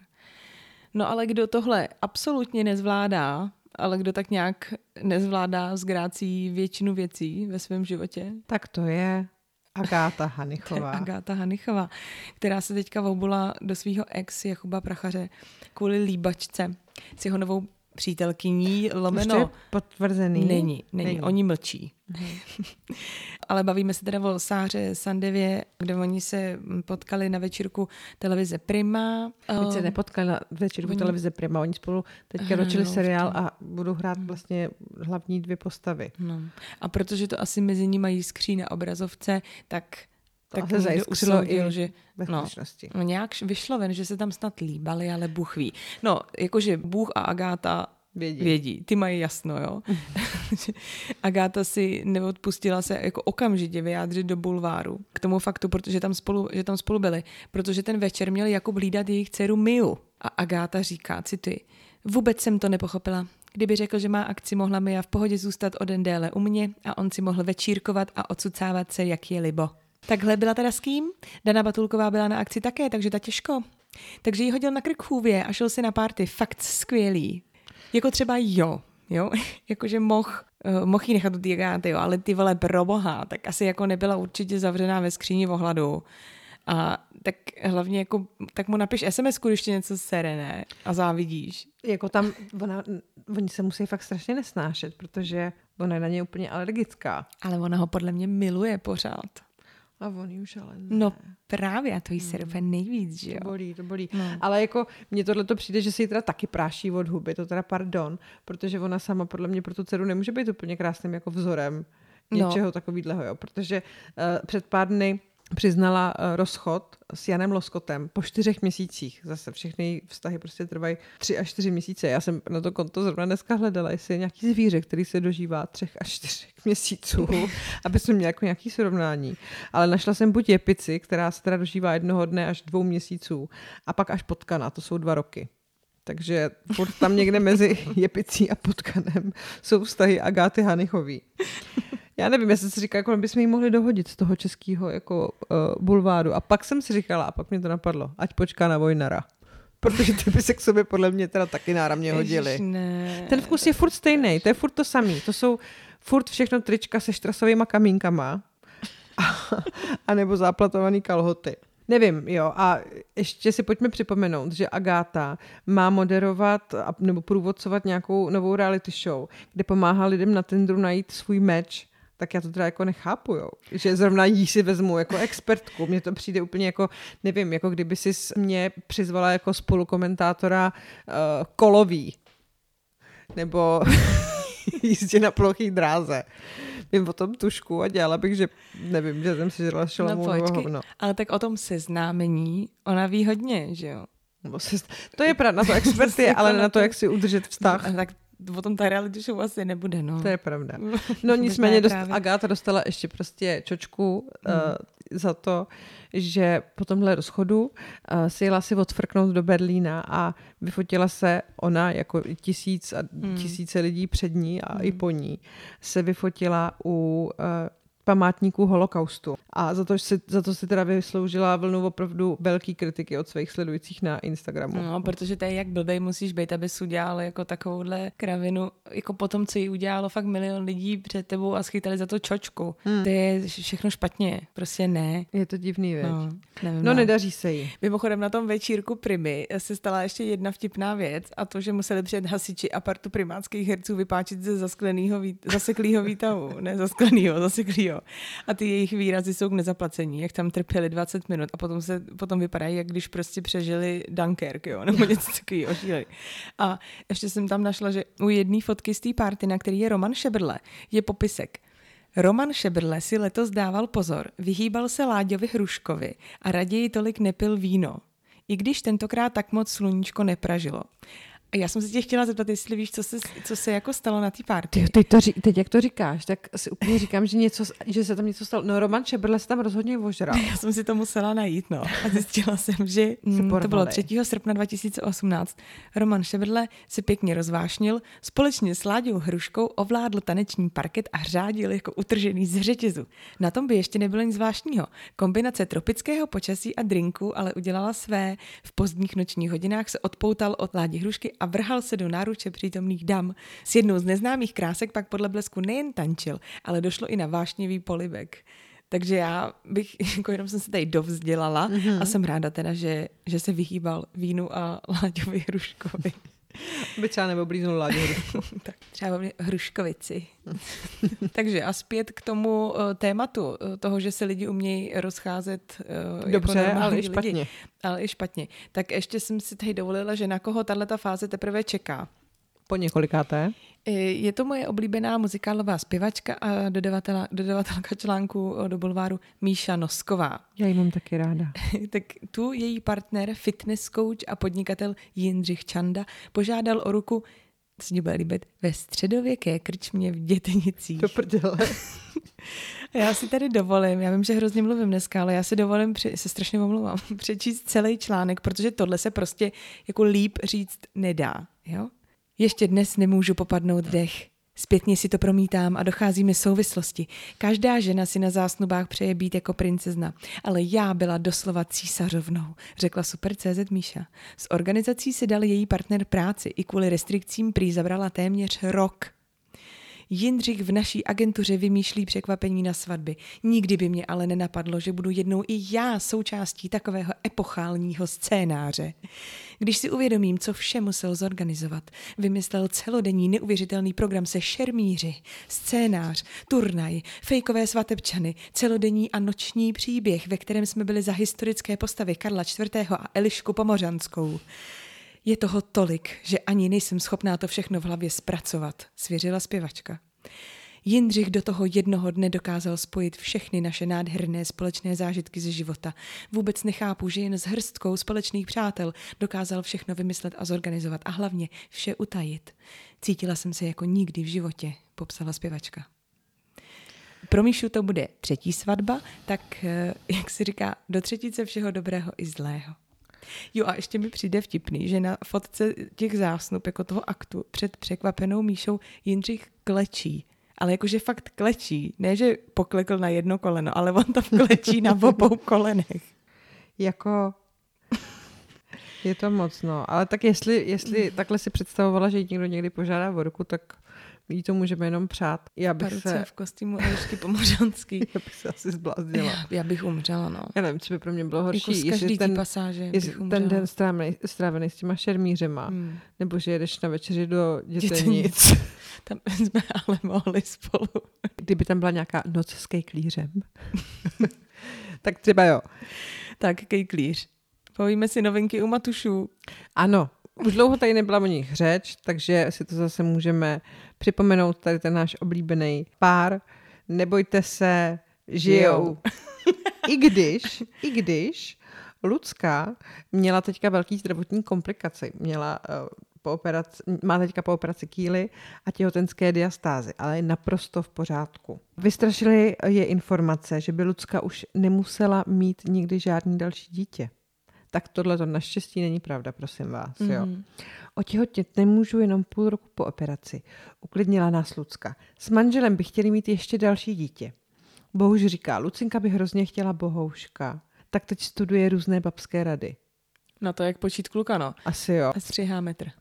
No ale kdo tohle absolutně nezvládá, ale kdo tak nějak nezvládá s grácí většinu věcí ve svém životě, Tak to je Agáta Hanichová. (laughs) Agáta Hanichová, která se teďka obula do svého ex Jakuba Prachaře kvůli líbačce s jeho novou přítelkyní, Už to je lomeno. potvrzený? Není, není, Není. oni mlčí. (laughs) Ale bavíme se teda o Sáře Sandevě, kde oni se potkali na večírku televize Prima. Teď se Um, nepotkali na večírku oni- televize Prima, oni spolu teďka točili v seriál a budou hrát vlastně hlavní dvě postavy. No. A protože to asi mezi nimi jiskří na obrazovce, tak, To tak asi usoudil, i že Ve No. No nějak vyšlo ven, že se tam snad líbali, ale Bůh ví. No, jakože Bůh a Agáta Vědí. vědí. Ty mají jasno, jo. (laughs) Agáta si neodpustila se jako okamžitě vyjádřit do bulváru k tomu faktu, protože tam spolu, že tam spolu byli. Protože ten večer měl Jakub hlídat jejich dceru Miu. A Agáta říká, cituji, vůbec jsem to nepochopila. Kdyby řekl, že má akci, mohla Mia v pohodě zůstat o den déle u mě a on si mohl večírkovat a odsucávat se, jak je libo. Takhle byla teda s kým? Dana Batulková byla na akci také, takže ta těžko. Takže ji hodil na krk chůvě a šel si na párty. Fakt skvělý. Jako třeba jo, jo, (laughs) jakože mohl uh, mohl jí nechat u té Agáty, jo, ale ty vole pro boha, tak asi jako nebyla určitě zavřená ve skříni ohladu. A tak hlavně jako, tak mu napiš SMS, když tě něco sere, ne? A závidíš. Jako tam, ona, oni se musí fakt strašně nesnášet, protože ona je na ně úplně alergická. Ale ona ho podle mě miluje pořád. A on už ale ne. No právě, a to jí se úplně nejvíc, že jo? To bolí, to bolí. No. Ale jako mně tohle to přijde, že si ji teda taky práší od huby, to teda pardon, protože ona sama podle mě pro tu dceru nemůže být úplně krásným jako vzorem No. něčeho takového, jo, protože uh, před pár dny přiznala uh, rozchod s Janem Loskotem po čtyřech měsících. Zase všechny vztahy prostě trvají tři až čtyři měsíce. Já jsem na to konto zrovna dneska hledala, jestli je nějaký zvíře, který se dožívá třech až čtyřech měsíců, (laughs) aby jsme měli jako nějaký srovnání. Ale našla jsem buď jepici, která se teda dožívá jednoho dne až dvou měsíců, a pak až potkana, to jsou dva roky. Takže furt tam někde mezi (laughs) jepicí a potkanem jsou vztahy Agáty Hanichový. Já nevím, jestli si říkala, jako bychom ji mohli dohodit z toho českého jako uh, bulváru. A pak jsem si říkala, a pak mě to napadlo, ať počká na Vojnara. (laughs) Protože ty by se k sobě podle mě teda taky náramně hodili. Ježiš, ne. Ten vkus je furt stejný, to je furt to samý. To jsou furt všechno trička se štrasovými kamínkama (laughs) a nebo záplatovaný kalhoty. Nevím, jo. A ještě si pojďme připomenout, že Agáta má moderovat a, nebo průvodcovat nějakou novou reality show, kde pomáhá lidem na Tinderu najít svůj meč tak já to teda jako nechápu, jo. Že zrovna jí si vezmu jako expertku. Mně to přijde úplně jako, nevím, jako kdyby si mě přizvala jako spolukomentátora uh, kolový. Nebo (laughs) jízdě na plochý dráze. Vím o tom tušku a dělala bych, že nevím, že jsem si žila šelmu no, hovno. Ale tak o tom seznámení, ona ví hodně, že jo? Nebo se, to je pravda, na to expert je, (laughs) ale na to, jak si udržet vztah. Tak o tom ta reality show asi nebude, no. To je pravda. (laughs) No nicméně dost, Agáta dostala ještě prostě čočku mm. uh, za to, že po tomhle rozchodu uh, si jela si odfrknout do Berlína a vyfotila se ona jako tisíc a mm. tisíce lidí před ní a mm. i po ní se vyfotila u uh, památníků holokaustu. A za to, si, za to si teda vysloužila vlnu opravdu velký kritiky od svých sledujících na Instagramu. No, protože to je jak blbej musíš být, abys udělal jako takovouhle kravinu, jako potom, co ji udělalo fakt milion lidí před tebou a schytali za to čočku. Hmm. To je všechno špatně, prostě ne. Je to divný, věc. No, nevím, no, no, nedaří se jí. Mimochodem na tom večírku Primy se stala ještě jedna vtipná věc a to, že museli přijet hasiči a partu primátských herců vypáčit ze zaskleného, zaseklého výtahu. Ne zaskleného, zaseklého jo. A ty jejich výrazy jsou k nezaplacení, jak tam trpěli 20 minut a potom se potom vypadají, jak když prostě přežili Dunkirk, jo, nebo něco takového šíli. A ještě jsem tam našla, že u jedné fotky z té party, na který je Roman Šebrle, je popisek. Roman Šebrle si letos dával pozor, vyhýbal se Láďovi Hruškovi a raději tolik nepil víno. I když tentokrát tak moc sluníčko nepražilo. Já jsem se tě chtěla zeptat, jestli víš, co se, co se jako stalo na té party. Teď, to, teď, jak to říkáš, tak si úplně říkám, že, něco, že se tam něco stalo. No Roman Šebrle se tam rozhodně ožral. (laughs) Já jsem si to musela najít, no. A zjistila jsem, že mm, to bylo 3. srpna 2018. Roman Šebrle se pěkně rozvášnil, společně s Láďou Hruškou ovládl taneční parket a řádil jako utržený z řetězu. Na tom by ještě nebylo nic zvláštního. Kombinace tropického počasí a drinku ale udělala své. V pozdních nočních hodinách se odpoutal od Ládi Hrušky a vrhal se do náruče přítomných dam. S jednou z neznámých krásek pak podle blesku nejen tančil, ale došlo i na vášnivý polibek. Takže já bych, (laughs) jako jenom jsem se tady dovzdělala mm-hmm. a jsem ráda teda, že, že se vyhýbal vínu a Láďovi Hruškovi. By třeba neoblíznul Láďu Hrušku. (laughs) tak třeba Hruškovici. (laughs) Takže a zpět k tomu uh, tématu uh, toho, že se lidi umějí rozcházet uh, Dobře, jako ale i špatně. Lidi, ale i špatně. Tak ještě jsem si tady dovolila, že na koho tahle fáze teprve čeká. Po několikáté? Je to moje oblíbená muzikálová zpěvačka a dodavatela, dodavatelka článku do Bulváru Míša Nosková. Já ji mám taky ráda. (laughs) tak tu její partner, fitness coach a podnikatel Jindřich Čanda požádal o ruku to se bude líbit, ve středověké krčmě v Dětenicích. To prdele. (laughs) já si tady dovolím, já vím, že hrozně mluvím dneska, ale já si dovolím, při, se strašně omlouvám, (laughs) přečíst celý článek, protože tohle se prostě jako líp říct nedá. Jo? Ještě dnes nemůžu popadnout dech. Zpětně si to promítám a dochází mi souvislosti. Každá žena si na zásnubách přeje být jako princezna, ale já byla doslova císařovnou, řekla Super CZ Míša. S organizací si dal její partner práci, i kvůli restrikcím prý zabrala téměř rok. Jindřich v naší agentuře vymýšlí překvapení na svatby. Nikdy by mě ale nenapadlo, že budu jednou i já součástí takového epochálního scénáře. Když si uvědomím, co vše musel zorganizovat, vymyslel celodenní neuvěřitelný program se šermíři, scénář, turnaj, fejkové svatebčany, celodenní a noční příběh, ve kterém jsme byli za historické postavy Karla IV. a Elišku Pomořanskou. Je toho tolik, že ani nejsem schopná to všechno v hlavě zpracovat, svěřila zpěvačka. Jindřich do toho jednoho dne dokázal spojit všechny naše nádherné společné zážitky ze života. Vůbec nechápu, že jen s hrstkou společných přátel dokázal všechno vymyslet a zorganizovat a hlavně vše utajit. Cítila jsem se jako nikdy v životě, popsala zpěvačka. Pro Míšu to bude třetí svatba, tak eh, jak se říká, do třetice všeho dobrého i zlého. Jo a ještě mi přijde vtipný, že na fotce těch zásnub, jako toho aktu, před překvapenou Míšou Jindřich klečí. Ale jakože fakt klečí. Ne, že poklekl na jedno koleno, ale on tam klečí na obou kolenech. Jako je to moc, no. Ale tak jestli, jestli takhle si představovala, že někdo někdy požádá o ruku, tak jí to můžeme jenom přát. Já bych Paruce se, v kostýmu Elišky Pomořanský. (laughs) já bych se asi zbláznila. Já, já bych umřela, no. Já nevím, co by pro mě bylo Jako horší, z jestli každý ten, pasáže jestli bych umřela. ten den strávený, strávený s těma šermířema, Hmm. nebo že jedeš na večeři do dětenic. Dětenic. (laughs) Tam jsme ale mohli spolu. Kdyby tam byla nějaká noc s kejklířem. (laughs) tak třeba jo. Tak, kejklíř. Povíme si novinky u Matušů. Ano, už dlouho tady nebyla o nich řeč, takže si to zase můžeme připomenout, tady ten náš oblíbený pár. Nebojte se, žijou. (laughs) I když, i když Lucka měla teďka velký zdravotní komplikace. Měla uh, po operaci, má teďka po operaci kýly a těhotenské diastázy, ale je naprosto v pořádku. Vystrašily je informace, že by Lucka už nemusela mít nikdy žádný další dítě. Tak tohle to naštěstí není pravda, prosím vás. Mm-hmm. Jo. Otěhotnět nemůžu jenom půl roku po operaci. Uklidnila nás Lucka. S manželem by chtěli mít ještě další dítě. Bohuž říká, Lucinka by hrozně chtěla bohouška. Tak teď studuje různé babské rady. Na to, jak počít kluka, no. Asi jo. A střihá metr. (laughs)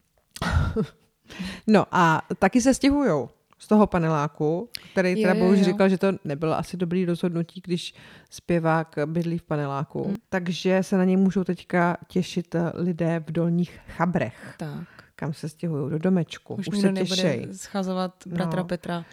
No a taky se stěhujou z toho paneláku, který teda jo, Bohuž jo. říkal, že to nebylo asi dobrý rozhodnutí, když zpěvák bydlí v paneláku. Mm. Takže se na něj můžou teďka těšit eh, lidé v dolních chabrech, Tak. kam se stěhují do domečku. Už, Už, se těšej. schazovat bratra No. Petra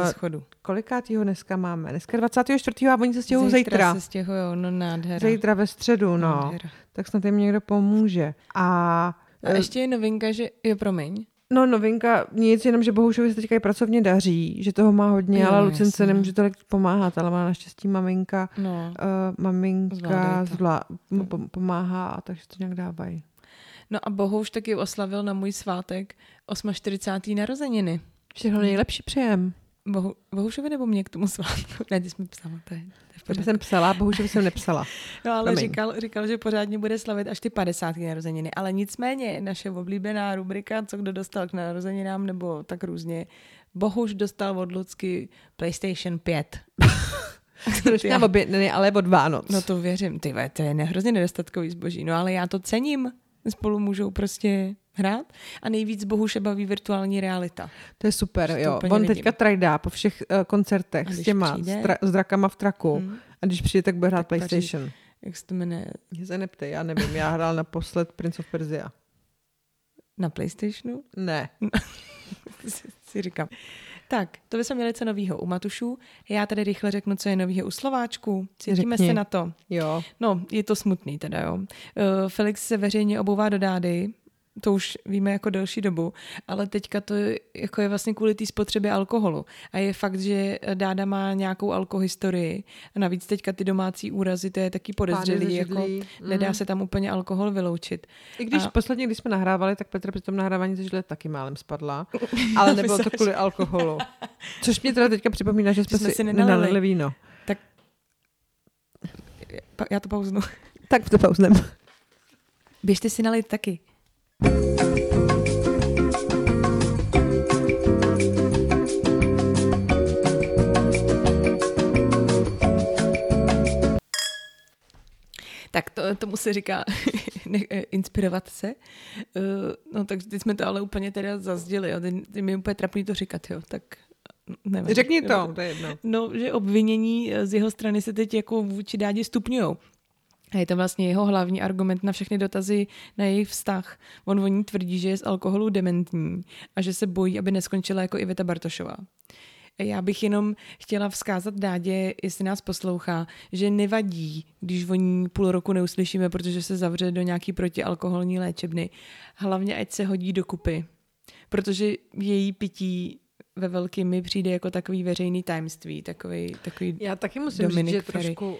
Uh, ze schodu. kolikátýho dneska máme? Dneska 24. a oni se stěhují zítra. se stěhujou, no nádhera. Zítra ve středu, no. Nádhera. Tak snad jim někdo pomůže. A, A ještě je novinka, že... Jo, promiň. No novinka, nic, jenom, že Bohušovi se teďka i pracovně daří, že toho má hodně, Jo, ale Lucince jasně. nemůže tolik pomáhat, ale má naštěstí maminka, No. uh, maminka zvlá, pomáhá a takže to nějak dávají. no a Bohouš taky oslavil na můj svátek 48. narozeniny. Všechno nejlepší přejem. Bohu, Bohušovi nebo mě k tomu svátku? Ne, ty jsi mi psala, to je, to je jsem psala, Bohušovi jsem nepsala. (laughs) No ale Promiň. říkal, říkal, že pořádně bude slavit až ty 50. narozeniny. Ale nicméně naše oblíbená rubrika, co kdo dostal k narozeninám, nebo tak různě, Bohuž dostal od Lucky PlayStation 5. (laughs) Trošku na obě, ne, ale od Vánoc. No to věřím, ty ve, to je ne- hrozně nedostatkový zboží. No ale já to cením. Spolu můžou prostě hrát. A nejvíc Bohuše baví virtuální realita. to je super, to jo. On vidím. teďka trajdá po všech uh, koncertech s těma, přijde? s, tra- s drakama v traku. Hmm. A když přijde, tak bude hrát Tak paří. PlayStation. Jak se to jmenuje? Mě se neptej, já nevím, já hrál naposled Prince of Persia. Na PlayStationu? Ne. (laughs) si, říkám. Tak, to bychom měli co novýho u Matušů. Já tady rychle řeknu, co je novýho u Slováčků. Cítíme Řekni. se na to. Jo. No, je to smutný teda, jo. Uh, Felix se veřejně obouvá do dády, to už víme jako delší dobu, ale teďka to je, jako je vlastně kvůli té spotřebě alkoholu. A je fakt, že Dáda má nějakou alkohistorii. A navíc teďka ty domácí úrazy, to je taky podezřelý, jako židlí. nedá Mm. se tam úplně alkohol vyloučit. I když A- posledně, když jsme nahrávali, tak Petra při tom nahrávání ze židle taky málem spadla, (laughs) ale nebylo to kvůli alkoholu. Což mě teda teďka připomíná, že jsme, jsme si, nenalili. nenalili. víno. Pa- Já to pauznu. Tak to pauznem. Běžte si nalit taky. Tak to, tomu se říká (laughs) ne, eh, inspirovat se. Uh, no tak teď jsme to ale úplně teda zazděli. Jo. Teď, teď mi je úplně trapný to říkat, jo. Tak nevím. Řekni to, to je jedno. No, že obvinění eh, z jeho strany se teď jako vůči dádě stupňujou. A je to vlastně jeho hlavní argument na všechny dotazy na jejich vztah. On o ní tvrdí, že je z alkoholu dementní a že se bojí, aby neskončila jako Iveta Bartošová. Já bych jenom chtěla vzkázat Dádě, jestli nás poslouchá, že nevadí, když o ní půl roku neuslyšíme, protože se zavře do nějaký protialkoholní léčebny. Hlavně, ať se hodí do kupy. Protože její pití ve velkým mi přijde jako takový veřejný tajemství, takový, takový Já taky musím Dominik říct, že Ferry. trošku, uh,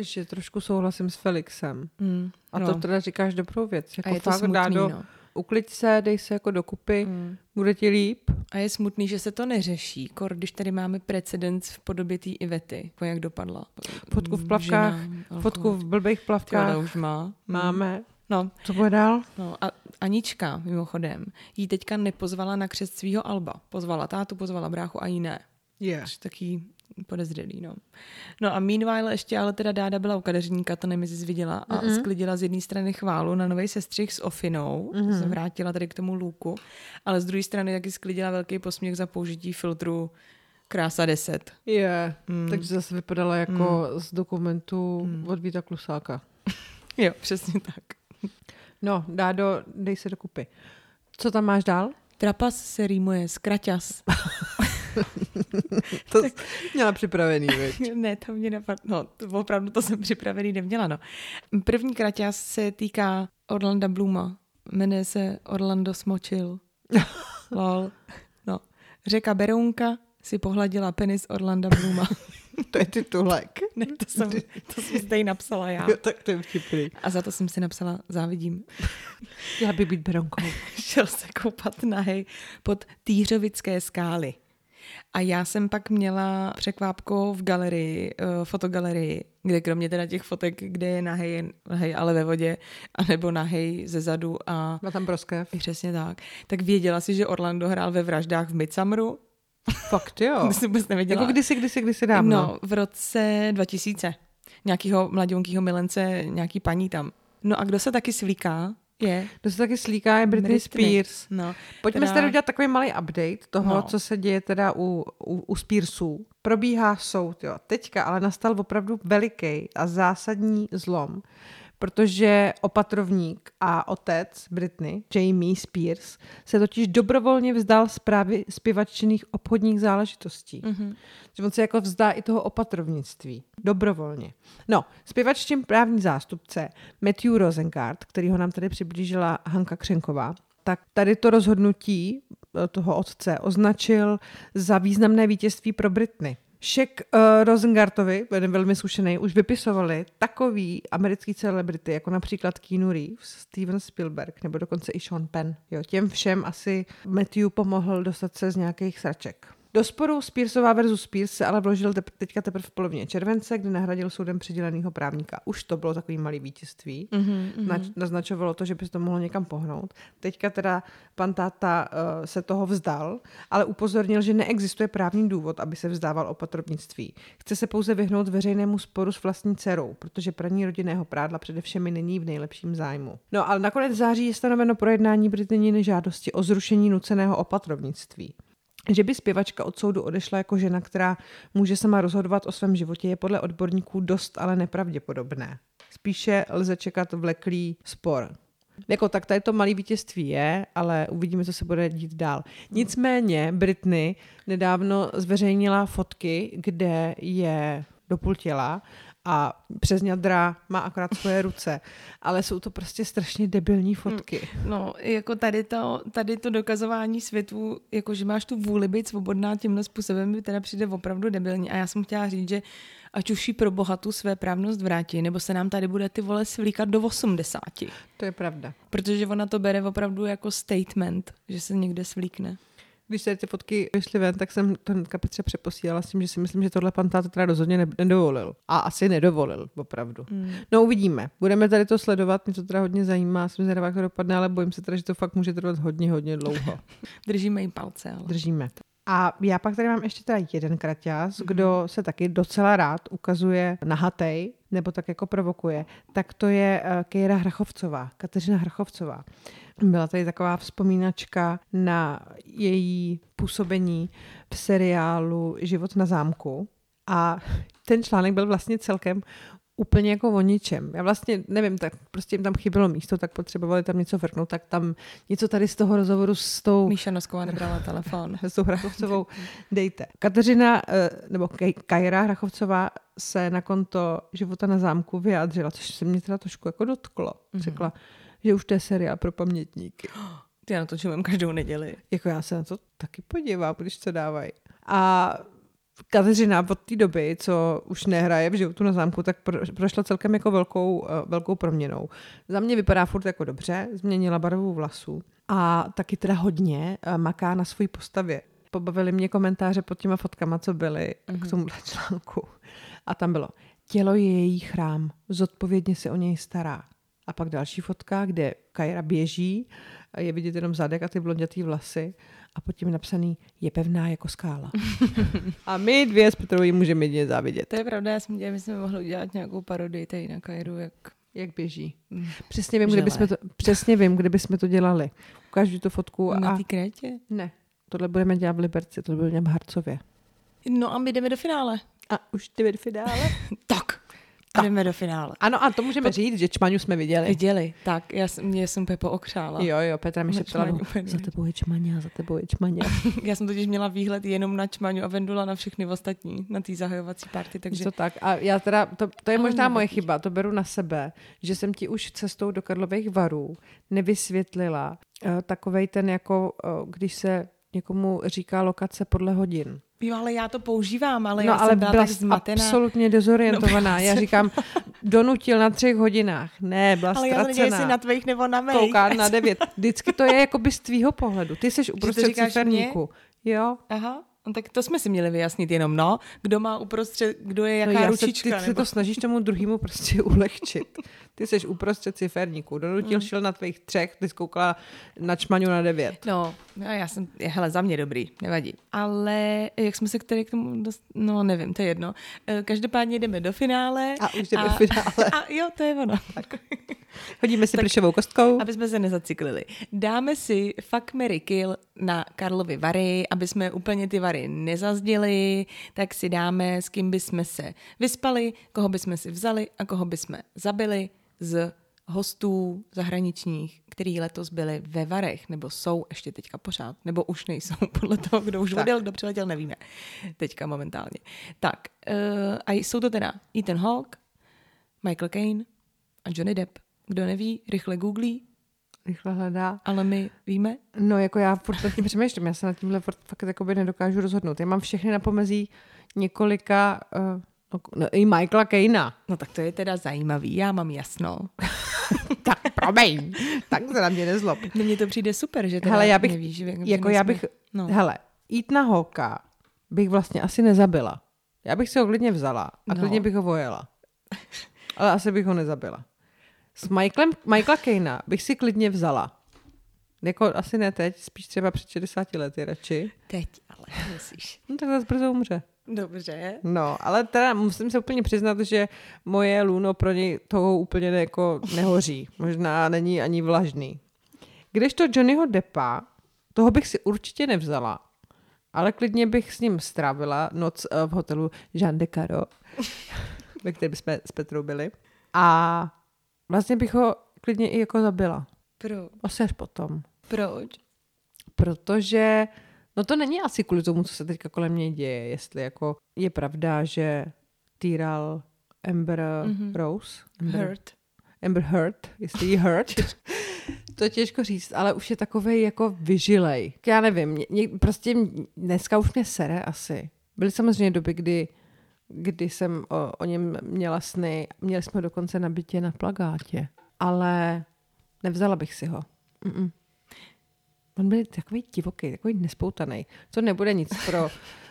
že trošku souhlasím s Felixem. mm, A to teda říkáš dobrou věc. Jako a je to smutný, dá do, no. ukliď se, dej se jako dokupy, Mm. bude ti líp. A je smutný, že se to neřeší, kor, když tady máme precedens v podobě té Ivety, jako jak dopadla. Fotku v plavkách, žena. Fotku v blbých Ty, plavkách ale už má. Mm. máme. No, Co bude dál? no a Anička, mimochodem, jí teďka nepozvala na křest svého Alba. Pozvala tátu, pozvala bráchu a jí ne. Je. Což taky podezřelý, no. No a meanwhile ještě ale teda Dáda byla u kadeřníka, to nevím, jestli jsi viděla, a mm-hmm. sklidila z jedné strany chválu na nový sestřih s Ofinou, mm-hmm. se vrátila tady k tomu luku, ale z druhé strany taky sklidila velký posměch za použití filtru Krása 10. Je, yeah. mm. takže zase vypadala jako mm. z dokumentu mm. od Víta Klusáka. (laughs) jo, přesně tak. No, Dádo, dej se dokupy. Co tam máš dál? Trapas se rýmuje s kraťas. (laughs) to tak... měla připravený, veď? (laughs) ne, to mě napadlo. No, to opravdu to jsem připravený neměla, no. První kraťas se týká Orlanda Bluma. Jmenuje se Orlando Smočil. (laughs) Lol. No. Řeka Berounka si pohladila penis Orlanda Bluma. (laughs) to je titulek. ne, to jsem, to jsem tady napsala já. Jo, tak to je vtipný. A za to jsem si napsala závidím. (laughs) Já by být Berounkou. Šel (laughs) se koupat nahej pod Týřovické skály. A já jsem pak měla překvápko v galerii, uh, fotogalerii, kde kromě teda těch fotek, kde je nahej, nahej ale ve vodě, anebo nahej ze zadu a... Má tam proskev. Přesně tak. Tak věděla si, že Orlando hrál ve vraždách v Midsummeru? Fakt jo. (laughs) to jsem vůbec nevěděla. Jako kdysi, kdysi, kdysi dávno. No, v roce 2000. Nějakýho mladionkýho milence, nějaký paní tam. No a kdo se taky svlíká, je. Kdo se taky slíká je Britney, Britney. Spears. No, Pojďme teda... si tady udělat takový malý update toho, no. co se děje teda u, u, u Spearsů. Probíhá soud, jo. Teďka ale nastal opravdu veliký a zásadní zlom, protože opatrovník a otec Britney, Jamie Spears, se totiž dobrovolně vzdal zprávy zpěvačných obchodních záležitostí. Mm-hmm. Že on se jako vzdá i toho opatrovnictví. Dobrovolně. No, zpěvaččím právní zástupce Matthew Rosengard, který ho nám tady přiblížila Hanka Křenková, tak tady to rozhodnutí eh, toho otce označil za významné vítězství pro Britney. Šek uh, Rosengartovi, velmi zkušený, už vypisovali takový americký celebrity, jako například Keanu Reeves, Steven Spielberg, nebo dokonce i Sean Penn. Jo, těm všem asi Matthew pomohl dostat se z nějakých sraček. Do sporu Spearsová versus Spears se ale vložil tep- teďka teprve v polovině července, kdy nahradil soudem přiděleného právníka. Už to bylo takový malý vítězství. Mm-hmm, mm-hmm. naznačovalo to, že by se to mohlo někam pohnout. Teďka teda pan táta uh, se toho vzdal, ale upozornil, že neexistuje právní důvod, aby se vzdával opatrovnictví. Chce se pouze vyhnout veřejnému sporu s vlastní dcerou, protože praní rodinného prádla především není v nejlepším zájmu. No ale nakonec září je stanoveno projednání Britniny žádosti o zrušení nuceného opatrovnictví. Že by zpěvačka od soudu odešla jako žena, která může sama rozhodovat o svém životě, je podle odborníků dost ale nepravděpodobné. Spíše lze čekat vleklý spor. Jako tak tady to malé vítězství je, ale uvidíme, co se bude dít dál. Nicméně Britney nedávno zveřejnila fotky, kde je do půl těla a přes ňadra má akorát svoje ruce. Ale jsou to prostě strašně debilní fotky. Hmm, no, jako tady to, tady to dokazování světu, jako že máš tu vůli být svobodná tímhle způsobem, mi teda přijde opravdu debilní. A já jsem chtěla říct, že ať už jí pro bohatu své právnost vrátí, nebo se nám tady bude ty vole svlíkat do 80. To je pravda. Protože ona to bere opravdu jako statement, že se někde svlíkne když se ty fotky vyšly ven, tak jsem to Petře přeposílala s tím, že si myslím, že tohle pan táta teda rozhodně nedovolil. A asi nedovolil, opravdu. Hmm. No uvidíme. Budeme tady to sledovat, mě to teda hodně zajímá, jsem zvědavá, jak to dopadne, ale bojím se teda, že to fakt může trvat hodně, hodně dlouho. (laughs) Držíme jim palce. Ale. Držíme. A já pak tady mám ještě teda jeden kraťas, mm-hmm. kdo se taky docela rád ukazuje nahatej, nebo tak jako provokuje, tak to je uh, Kejra Hrachovcová, Kateřina Hrachovcová. Byla tady taková vzpomínačka na její působení v seriálu Život na zámku. A ten článek byl vlastně celkem úplně jako o ničem. Já vlastně nevím, tak prostě jim tam chybělo místo, tak potřebovali tam něco vrknout, tak tam něco tady z toho rozhovoru s tou... Míša Nosková nebrala telefon. (laughs) s tou Hrachovcovou dejte. Kateřina, eh, nebo Kajra Hrachovcová se na konto života na zámku vyjádřila, což se mě teda trošku jako dotklo. Mm-hmm. Že už to je seriál pro pamětníky. (gasps) Ty na to čumím každou neděli. Jako já se na to taky podívám, když to dávají. A Kateřina od té doby, co už nehraje v životu na zámku, tak prošla celkem jako velkou, eh, velkou proměnou. Za mě vypadá furt jako dobře, změnila barvu vlasů a taky teda hodně eh, maká na své postavě. Pobavili mě komentáře pod těma fotkama, co byly mm-hmm. k mhm. tomu článku. A tam bylo, tělo je její chrám, zodpovědně se o něj stará. A pak další fotka, kde Kajra běží, a je vidět jenom zadek a ty blondětý vlasy a pod tím je napsaný je pevná jako skála. (laughs) a my dvě s Petrou jí můžeme jedině závidět. To je pravda, já jsem dělala, že jsme mohli udělat nějakou parodii tady na Kairu, jak Jak běží. mm, Přesně vím, kde bychom to, přesně vím, kde bychom to dělali. Ukážu tu fotku na a... té krétě. Ne, tohle budeme dělat v Liberci, tohle budeme dělat v Harcově. No a my jdeme do finále. A už ty v finále? (laughs) Tak. A jdeme do finále. ano, a to můžeme říct, že čmaňu jsme viděli. Viděli, tak, já jsem, mě jsem úplně pookřála. Jo, jo, Petra mi šeptala, no, za tebou je čmaňa, za tebou je čmaňa. (laughs) Já jsem totiž měla výhled jenom na Čmaňu a Vendula na všechny ostatní, na té zahajovací party, takže. To tak. A já teda, to, to je možná moje chyba, to beru na sebe, že jsem ti už cestou do Karlových varů nevysvětlila uh, takovej ten jako, uh, když se někomu říká lokace podle hodin. Jo, ale já to používám, ale no já ale jsem byla byla tak zmatená. absolutně dezorientovaná. No, já (laughs) říkám, donutil na třech hodinách. Ne, byla ale já to nedělám, jestli ztracená. na tvých nebo na mých. Kouká na (laughs) devět. Vždycky to je jako by z tvýho pohledu. Ty jsi uprostřed ciferníku. Jo. Aha, no tak to jsme si měli vyjasnit jenom, no. Kdo má uprostřed, kdo je jaká no ručička. Se, ty se nebo... to snažíš tomu druhému prostě (laughs) ulehčit. Ty jsi uprostřed ciferníku. Donutil Mm. šel na tvých třech, ty jsi koukala na čmaňu na devět. No, no, já jsem, je, hele, za mě dobrý, nevadí. Ale jak jsme se k tomu dost, no nevím, to je jedno. Eh, Každopádně jdeme do finále. A už jdeme do finále. (laughs) A jo, to je ono. Hodíme si plišovou kostkou. Aby jsme se nezaciklili. Dáme si fuck, Mary kill na Karlovy Vary, aby jsme úplně ty Vary nezazděli, tak si dáme, s kým bychom se vyspali, koho bychom si vzali a koho bychom zabili z hostů zahraničních, který letos byli ve Varech, nebo jsou ještě teďka pořád, nebo už nejsou, (laughs) podle toho, kdo už odjel, kdo přiletěl, nevíme. Teďka momentálně. Tak, uh, a jsou to teda Ethan Hawke, Michael Caine a Johnny Depp. Kdo neví, rychle googlí, Rychle hledá. ale my víme. No, jako já furt nad tím přemýšlím, já se nad tímhle furt fakt jakoby nedokážu rozhodnout. Já mám všechny na pomezí několika, uh, no, i Michaela Kejna. No tak to je teda zajímavý, já mám jasno. (laughs) tak promiň, tak se na mě nezlob. No mně to přijde super, že teda Hele, já bych, nevíš, jako že já bych, no. hele, jít na holka bych vlastně asi nezabila. Já bych si ho klidně vzala a No. klidně bych ho vojela. Ale asi bych ho nezabila. S Michaelem, Michaela Kejna bych si klidně vzala. Jako asi ne teď, spíš třeba před 60 lety radši. Teď ale musíš. No tak zase brzo umře. Dobře. No, ale teda musím se úplně přiznat, že moje luno pro něj toho úplně ne, jako nehoří. Možná není ani vlažný. Kdežto Johnnyho Deppa, toho bych si určitě nevzala, ale klidně bych s ním strávila noc eh, v hotelu Jean de Caro, (laughs) ve kterém jsme s Petrou byli. A vlastně bych ho klidně i jako zabila. Pro, Asi až potom. proč? Protože, no to není asi kvůli tomu, co se teďka kolem mě děje, jestli jako je pravda, že týral Amber mm-hmm. Rose. Amber, Hurt. Amber Heard, jestli jí Heard. (laughs) to je těžko říct, ale už je takovej jako vyžilej. Já nevím, mě, mě, prostě dneska už mě sere asi. Byly samozřejmě doby, kdy kdy jsem o, o něm měla sny. Měli jsme ho dokonce na bytě na plagátě. Ale nevzala bych si ho. Mm-mm. On byl takový divoký, takový nespoutaný. Co nebude nic pro, uh,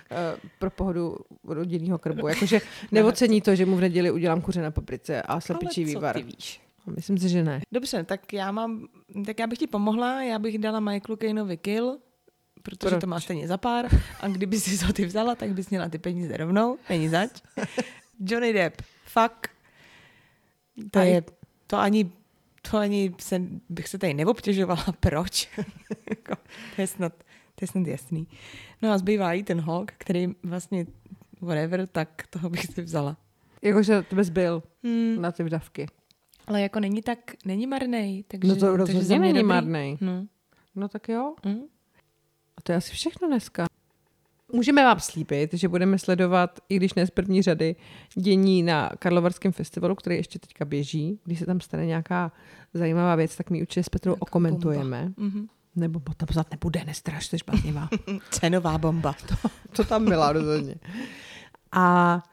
(laughs) pro pohodu rodinného krbu. Jakože neocení to, že mu v neděli udělám kuře na paprice a slepičí vývar. ty víš? Myslím si, že ne. Dobře, tak já mám, tak já bych ti pomohla, já bych dala Michaelu Kaneovi kill, protože Proč? to má stejně za pár a kdyby si to ty vzala, tak bys měla ty peníze rovnou, není zač. (laughs) Johnny Depp, fuck. To A je, to ani, to ani se, bych se tady neobtěžovala, (laughs) proč. Jako, to je snad, to je snad jasný. No a zbývá i ten Hawk, který vlastně whatever, tak toho bych si vzala. Jakože to bys byl Hmm, na ty vdavky. ale jako není tak, není marnej, takže, No to rozhodně není dobrý. marnej. No. No tak jo. Mm. A to je asi všechno dneska. Můžeme vám slíbit, že budeme sledovat, i když ne z první řady, dění na Karlovarském festivalu, který ještě teďka běží. Když se tam stane nějaká zajímavá věc, tak my určitě s Petrou Nějaká okomentujeme. Mhm. Nebo tam snad nebude, nestraš, jsi bláznivá. Cenová bomba. (laughs) to tam byla rozhodně. A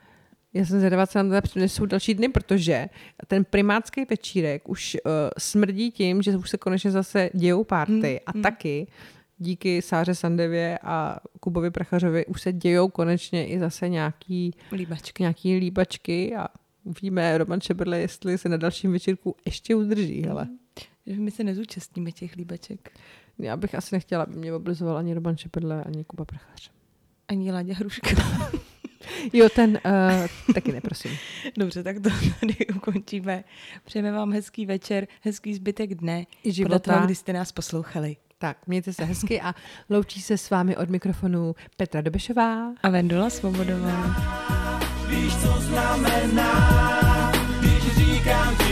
já jsem zvědavá, co nám teda přinesou další dny, protože ten primátský večírek už uh, smrdí tím, že už se konečně zase dějou párty a taky díky Sáře Sandevě a Kubovi Prachařovi už se dějou konečně i zase nějaký, Líbačky. nějaký líbačky a Uvidíme Roman Šebrle, jestli se na dalším večírku ještě udrží, hele. Že my se nezúčastníme těch líbeček. Já bych asi nechtěla, aby mě oblizoval ani Roman Šebrle, ani Kuba Prachař. Ani Láďa Hruška. (laughs) Jo, ten uh, taky neprosím. (laughs) Dobře, tak to tady ukončíme. Přejeme vám hezký večer, hezký zbytek dne. I Podle života. toho, kdy jste nás poslouchali. Tak, mějte se hezky a loučí se s vámi od mikrofonu Petra Dobešová. A Vendola Svobodová. Víš, co znamená, když říkám ti